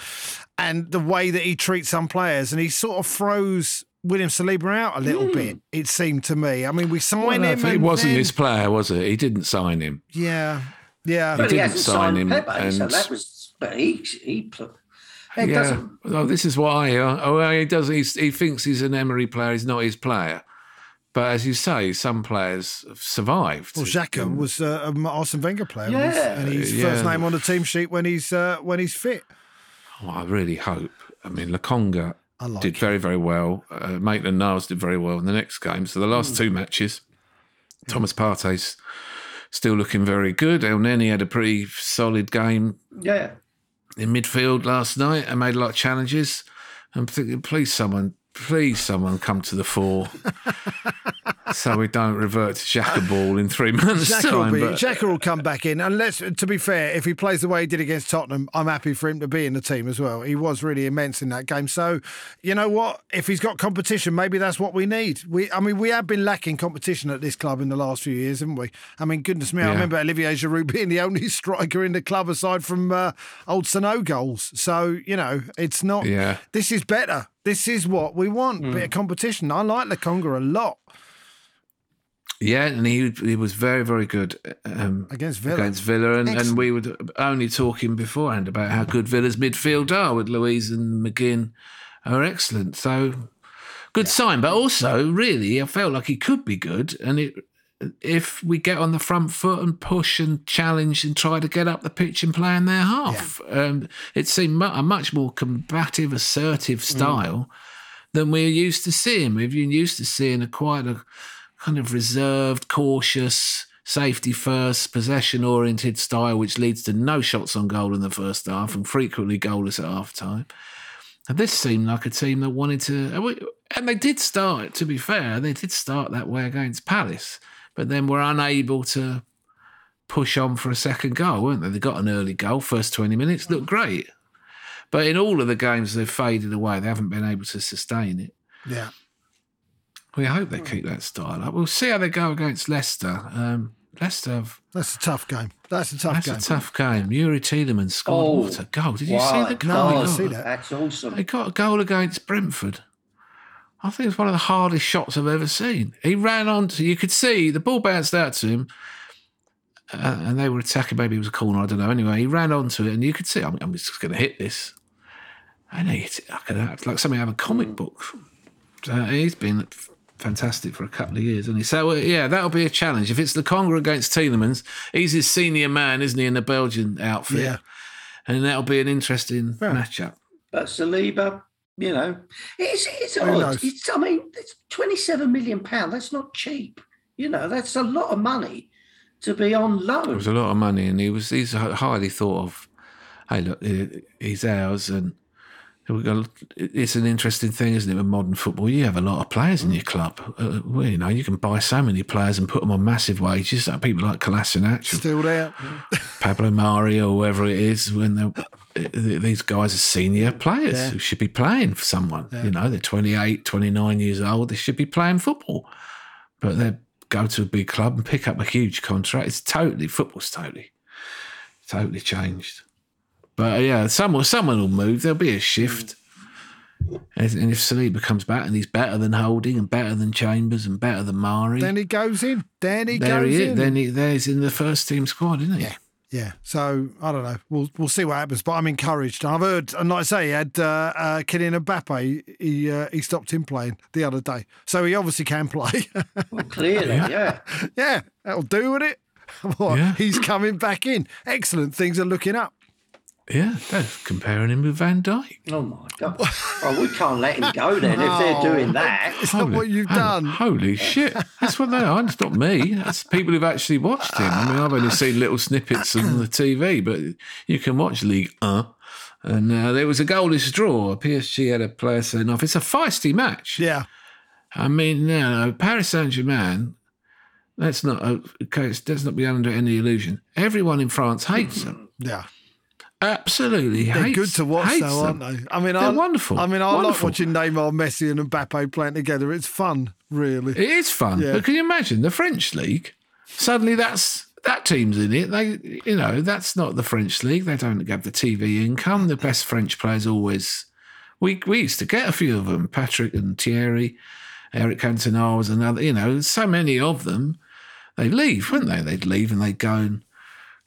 Speaker 3: and the way that he treats some players, and he sort of throws William Saliba out a little bit. It seemed to me. I mean, we signed
Speaker 1: Well, no,
Speaker 3: him.
Speaker 1: it wasn't
Speaker 3: then-
Speaker 1: his player, was it? He didn't sign him.
Speaker 3: Yeah, yeah.
Speaker 2: But he
Speaker 1: didn't
Speaker 2: hasn't
Speaker 1: sign
Speaker 2: signed
Speaker 1: him,
Speaker 2: Pepe, so that was. But he he pl- it
Speaker 1: yeah.
Speaker 2: doesn't.
Speaker 1: Oh, this is why. Uh, oh, well, he does. He's, he thinks he's an Emery player. He's not his player. But as you say, some players have survived.
Speaker 3: Well, Xhaka was uh, an Arsene Wenger player,
Speaker 2: Yeah.
Speaker 3: and he's
Speaker 1: Yeah.
Speaker 3: first name on the team sheet when he's uh, when he's fit.
Speaker 1: Oh, I really hope. I mean, Lokonga
Speaker 3: I like
Speaker 1: did very, very well. Uh, Maitland Niles did very well in the next game. So the last two matches, Thomas Partey's still looking very good. Elneny had a pretty solid game
Speaker 2: Yeah.
Speaker 1: in midfield last night and made a lot of challenges. I'm thinking, please, someone, please, someone come to the fore. (laughs) so we don't revert to Xhaka ball in three months'
Speaker 3: will,
Speaker 1: time.
Speaker 3: be,
Speaker 1: but-
Speaker 3: will come back in. And let's, to be fair, if he plays the way he did against Tottenham, I'm happy for him to be in the team as well. He was really immense in that game. So, you know what? If he's got competition, maybe that's what we need. We, I mean, we have been lacking competition at this club in the last few years, haven't we? I mean, goodness me, I remember Olivier Giroud (laughs) being the only striker in the club aside from uh, old Sano goals. So, you know, it's not.
Speaker 1: Yeah.
Speaker 3: This is better. This is what we want. Bit of competition. I like Lokonga a lot
Speaker 1: Yeah, and he he was very very good um,
Speaker 3: against Villa.
Speaker 1: against Villa, and, and we were only talking beforehand about how good Villa's midfield are with Luiz and McGinn are excellent. So good sign, but also really I felt like he could be good, and it if we get on the front foot and push and challenge and try to get up the pitch and play in their half, um, it seemed mu- a much more combative, assertive style than we're used to seeing. We've been used to seeing a quite a kind of reserved, cautious, safety first, possession oriented style, which leads to no shots on goal in the first half and frequently goalless at half time. And this seemed like a team that wanted to, and and they did start, to be fair, they did start that way against Palace, but then were unable to push on for a second goal, weren't they? They got an early goal, first 20 minutes, looked great. But in all of the games they've faded away, they haven't been able to sustain it.
Speaker 3: Yeah.
Speaker 1: We hope they keep that style up. We'll see how they go against Leicester. Um, Leicester, have,
Speaker 3: That's a tough game. That's a tough
Speaker 1: that's
Speaker 3: game.
Speaker 1: That's a tough game. Youri Tielemans scored
Speaker 2: Oh,
Speaker 1: what a goal. Did you
Speaker 2: wow.
Speaker 1: see the goal?
Speaker 3: No,
Speaker 1: goal?
Speaker 3: I didn't see that.
Speaker 2: That's awesome.
Speaker 1: He got a goal against Brentford. I think it's one of the hardest shots I've ever seen. He ran on to, you could see the ball bounced out to him, uh, and they were attacking. Maybe it was a corner, I don't know. Anyway, he ran onto it, and you could see, I'm, I'm just going to hit this. And he hit it like, a- like something out of a comic book. So he's been fantastic for a couple of years, and he so uh, yeah, that'll be a challenge. If it's Lokonga against Tielemans, he's his senior man, isn't he, in the Belgian outfit?
Speaker 3: Yeah.
Speaker 1: And that'll be an interesting matchup.
Speaker 2: But Saliba, you know, it's it's
Speaker 3: Who
Speaker 2: odd.
Speaker 3: knows?
Speaker 2: It's, I mean, it's twenty-seven million pound. That's not cheap. You know, that's a lot of money to be on loan.
Speaker 1: It
Speaker 2: loan.
Speaker 1: was a lot of money, and he was he's highly thought of. Hey, look, he- he's ours, and we got, it's an interesting thing, isn't it? With modern football, you have a lot of players in your club. Uh, well, you know, you can buy so many players and put them on massive wages. Like people like Kolasinac,
Speaker 3: Still there.
Speaker 1: Pablo Mari, or whoever it is. When they're, these guys are senior players
Speaker 3: Yeah.
Speaker 1: who should be playing for someone. You know, they're 28, 29 years old. They should be playing football, but they go to a big club and pick up a huge contract. It's totally football's totally, totally changed. But uh, yeah, someone someone will move. There'll be a shift. And and if Saliba comes back and he's better than Holding and better than Chambers and better than Mari,
Speaker 3: Then he goes in. Then he
Speaker 1: there
Speaker 3: goes
Speaker 1: he
Speaker 3: in.
Speaker 1: Then he, there's in the first team squad, isn't he?
Speaker 3: Yeah. Yeah, so I don't know. We'll we'll see what happens, but I'm encouraged. I've heard, and like I say, he had uh, uh, Kylian Mbappe. He uh, he stopped him playing the other day, so he obviously can play. (laughs)
Speaker 2: Well, clearly, yeah.
Speaker 3: yeah, that'll do with it. (laughs) What,
Speaker 1: Yeah.
Speaker 3: He's coming back in. Excellent. Things are looking up.
Speaker 1: Yeah, they're comparing him with Van Dijk.
Speaker 2: Oh my god! Oh, we can't let him go then if they're (laughs) doing that.
Speaker 3: It's not what you've
Speaker 1: hang-
Speaker 3: done.
Speaker 1: Holy shit. That's what they are. It's not me. That's people who've actually watched him. I mean, I've only seen little snippets on the TV, but you can watch League 1. And uh, there was a goalless draw. PSG had a player sent off. It's a feisty match.
Speaker 3: Yeah,
Speaker 1: I mean, no, no, Paris Saint Germain, let's not, uh, okay, let's not be under any illusion. Everyone in France hates them.
Speaker 3: yeah.
Speaker 1: Absolutely
Speaker 3: They're
Speaker 1: hates
Speaker 3: good to watch, though, aren't they? I mean,
Speaker 1: They're
Speaker 3: I,
Speaker 1: wonderful.
Speaker 3: I mean, I like watching Neymar, Messi, and Mbappe playing together. It's fun, really.
Speaker 1: It is fun.
Speaker 3: Yeah.
Speaker 1: But can you imagine the French league? Suddenly that's that team's in it. They you know, that's not the French league. They don't have the TV income. The best French players always we we used to get a few of them. Patrick and Thierry, Eric Cantona was another, you know, so many of them. They'd leave, wouldn't they? They'd leave and they'd go and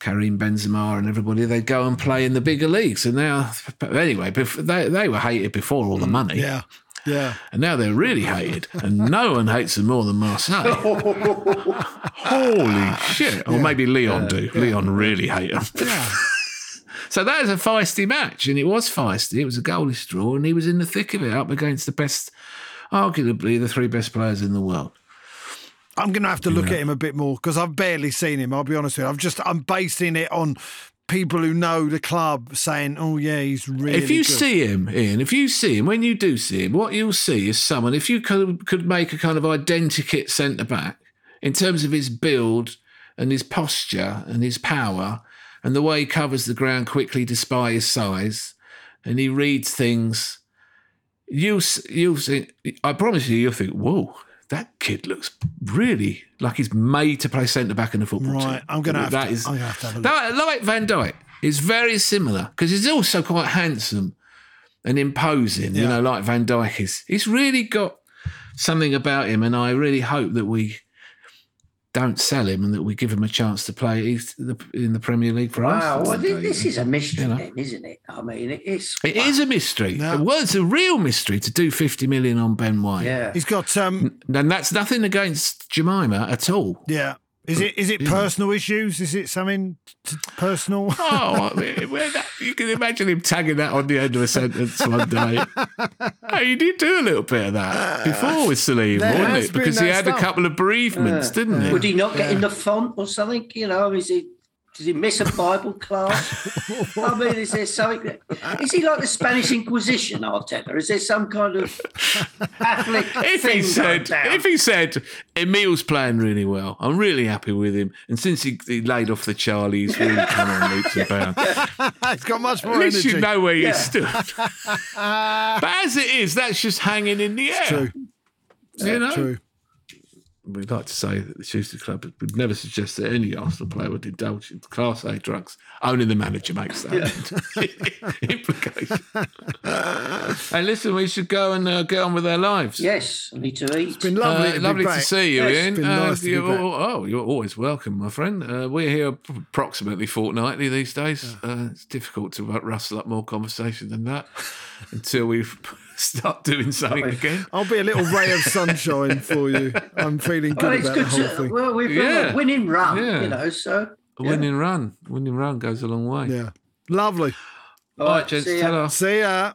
Speaker 1: Karim Benzema and everybody, they'd go and play in the bigger leagues. And now, anyway, they, they were hated before all the mm, money.
Speaker 3: Yeah, yeah.
Speaker 1: And now they're really hated, and no one hates them more than Marseille. (laughs) Holy shit! Or maybe Lyon do. Lyon really hate them. (laughs) so that is a feisty match, and it was feisty. It was a goalless draw, and he was in the thick of it, up against the best, arguably the three best players in the world.
Speaker 3: I'm going to have to look at him a bit more because I've barely seen him. I'll be honest with you. I've just I'm basing it on people who know the club saying, "Oh yeah, he's really."
Speaker 1: if you
Speaker 3: good."
Speaker 1: see him, Ian, if you see him, when you do see him, what you'll see is someone, if you could, could make a kind of identikit centre back in terms of his build and his posture and his power and the way he covers the ground quickly despite his size and he reads things, you'll, s- you'll think, I promise you, you'll think, whoa. That kid looks really like he's made to play centre back in the football team.
Speaker 3: Right, I'm gonna have
Speaker 1: That
Speaker 3: to-
Speaker 1: is-
Speaker 3: I'm have to have a look.
Speaker 1: that, like Van Dijk, is very similar because he's also quite handsome and imposing. You know, like Van Dijk is. He's really got something about him, and I really hope that we don't sell him and that we give him a chance to play in the Premier League for us.
Speaker 2: Wow, well, this is a mystery,
Speaker 1: You know.
Speaker 2: then, isn't it? I mean, it- it's
Speaker 1: It is a mystery.
Speaker 3: Yeah.
Speaker 1: Well, it's a real mystery to do 50 million on Ben White.
Speaker 2: Yeah,
Speaker 3: he's got um
Speaker 1: And that's nothing against Jemima at all.
Speaker 3: yeah. Is it is it personal issues? Is it something t- personal?
Speaker 1: Oh, I mean, that- you can imagine him tagging that on the end of a sentence one day. (laughs) hey, you did do a little bit of that before with Salim,
Speaker 3: There
Speaker 1: wasn't it? Because he
Speaker 3: that
Speaker 1: had a couple of bereavements, didn't he?
Speaker 2: would he not get in the font or something? You know, is he? Did he miss a Bible class? I mean, is there something? Is he like the Spanish Inquisition, Arteta? Is there some kind of Catholic (laughs)
Speaker 1: If
Speaker 2: thing
Speaker 1: he said,
Speaker 2: going down?
Speaker 1: if he said, Emile's playing really well, I'm really happy with him, and since he, he laid off the Charlie, he's really come on leaps and bounds. (laughs)
Speaker 3: he's got much more
Speaker 1: At least
Speaker 3: energy.
Speaker 1: you know where you
Speaker 2: Yeah.
Speaker 1: stood. (laughs) but as it is, that's just hanging in the air.
Speaker 3: True.
Speaker 1: You know,
Speaker 3: True.
Speaker 1: We'd like to say that the Tuesday Club would never suggest that any Arsenal player would indulge in Class A drugs. Only the manager makes that (laughs) implication. hey, listen, we should go and uh, get on with our lives.
Speaker 2: yes, I need to eat.
Speaker 3: It's Been lovely,
Speaker 1: Uh,
Speaker 3: to, be
Speaker 1: lovely to see you,
Speaker 2: Yes,
Speaker 1: Ian.
Speaker 3: been
Speaker 1: Uh,
Speaker 3: nice to
Speaker 1: you're,
Speaker 3: back.
Speaker 1: oh, you're always welcome, my friend. Uh, we're here approximately fortnightly these days. Uh, it's difficult to rustle up more conversation than that (laughs) until we start doing something again.
Speaker 3: I'll be a little ray of sunshine for you. I'm feeling good
Speaker 2: Well, it's
Speaker 3: about
Speaker 2: good
Speaker 3: the whole
Speaker 2: to.
Speaker 3: thing.
Speaker 2: Well, we've got
Speaker 1: Yeah.
Speaker 2: a winning run,
Speaker 1: Yeah.
Speaker 2: you know. So
Speaker 1: A winning run, winning run goes a long way.
Speaker 3: Yeah. Lovely.
Speaker 1: All right, gents,
Speaker 2: see ya.
Speaker 1: ta-ra.
Speaker 3: See ya.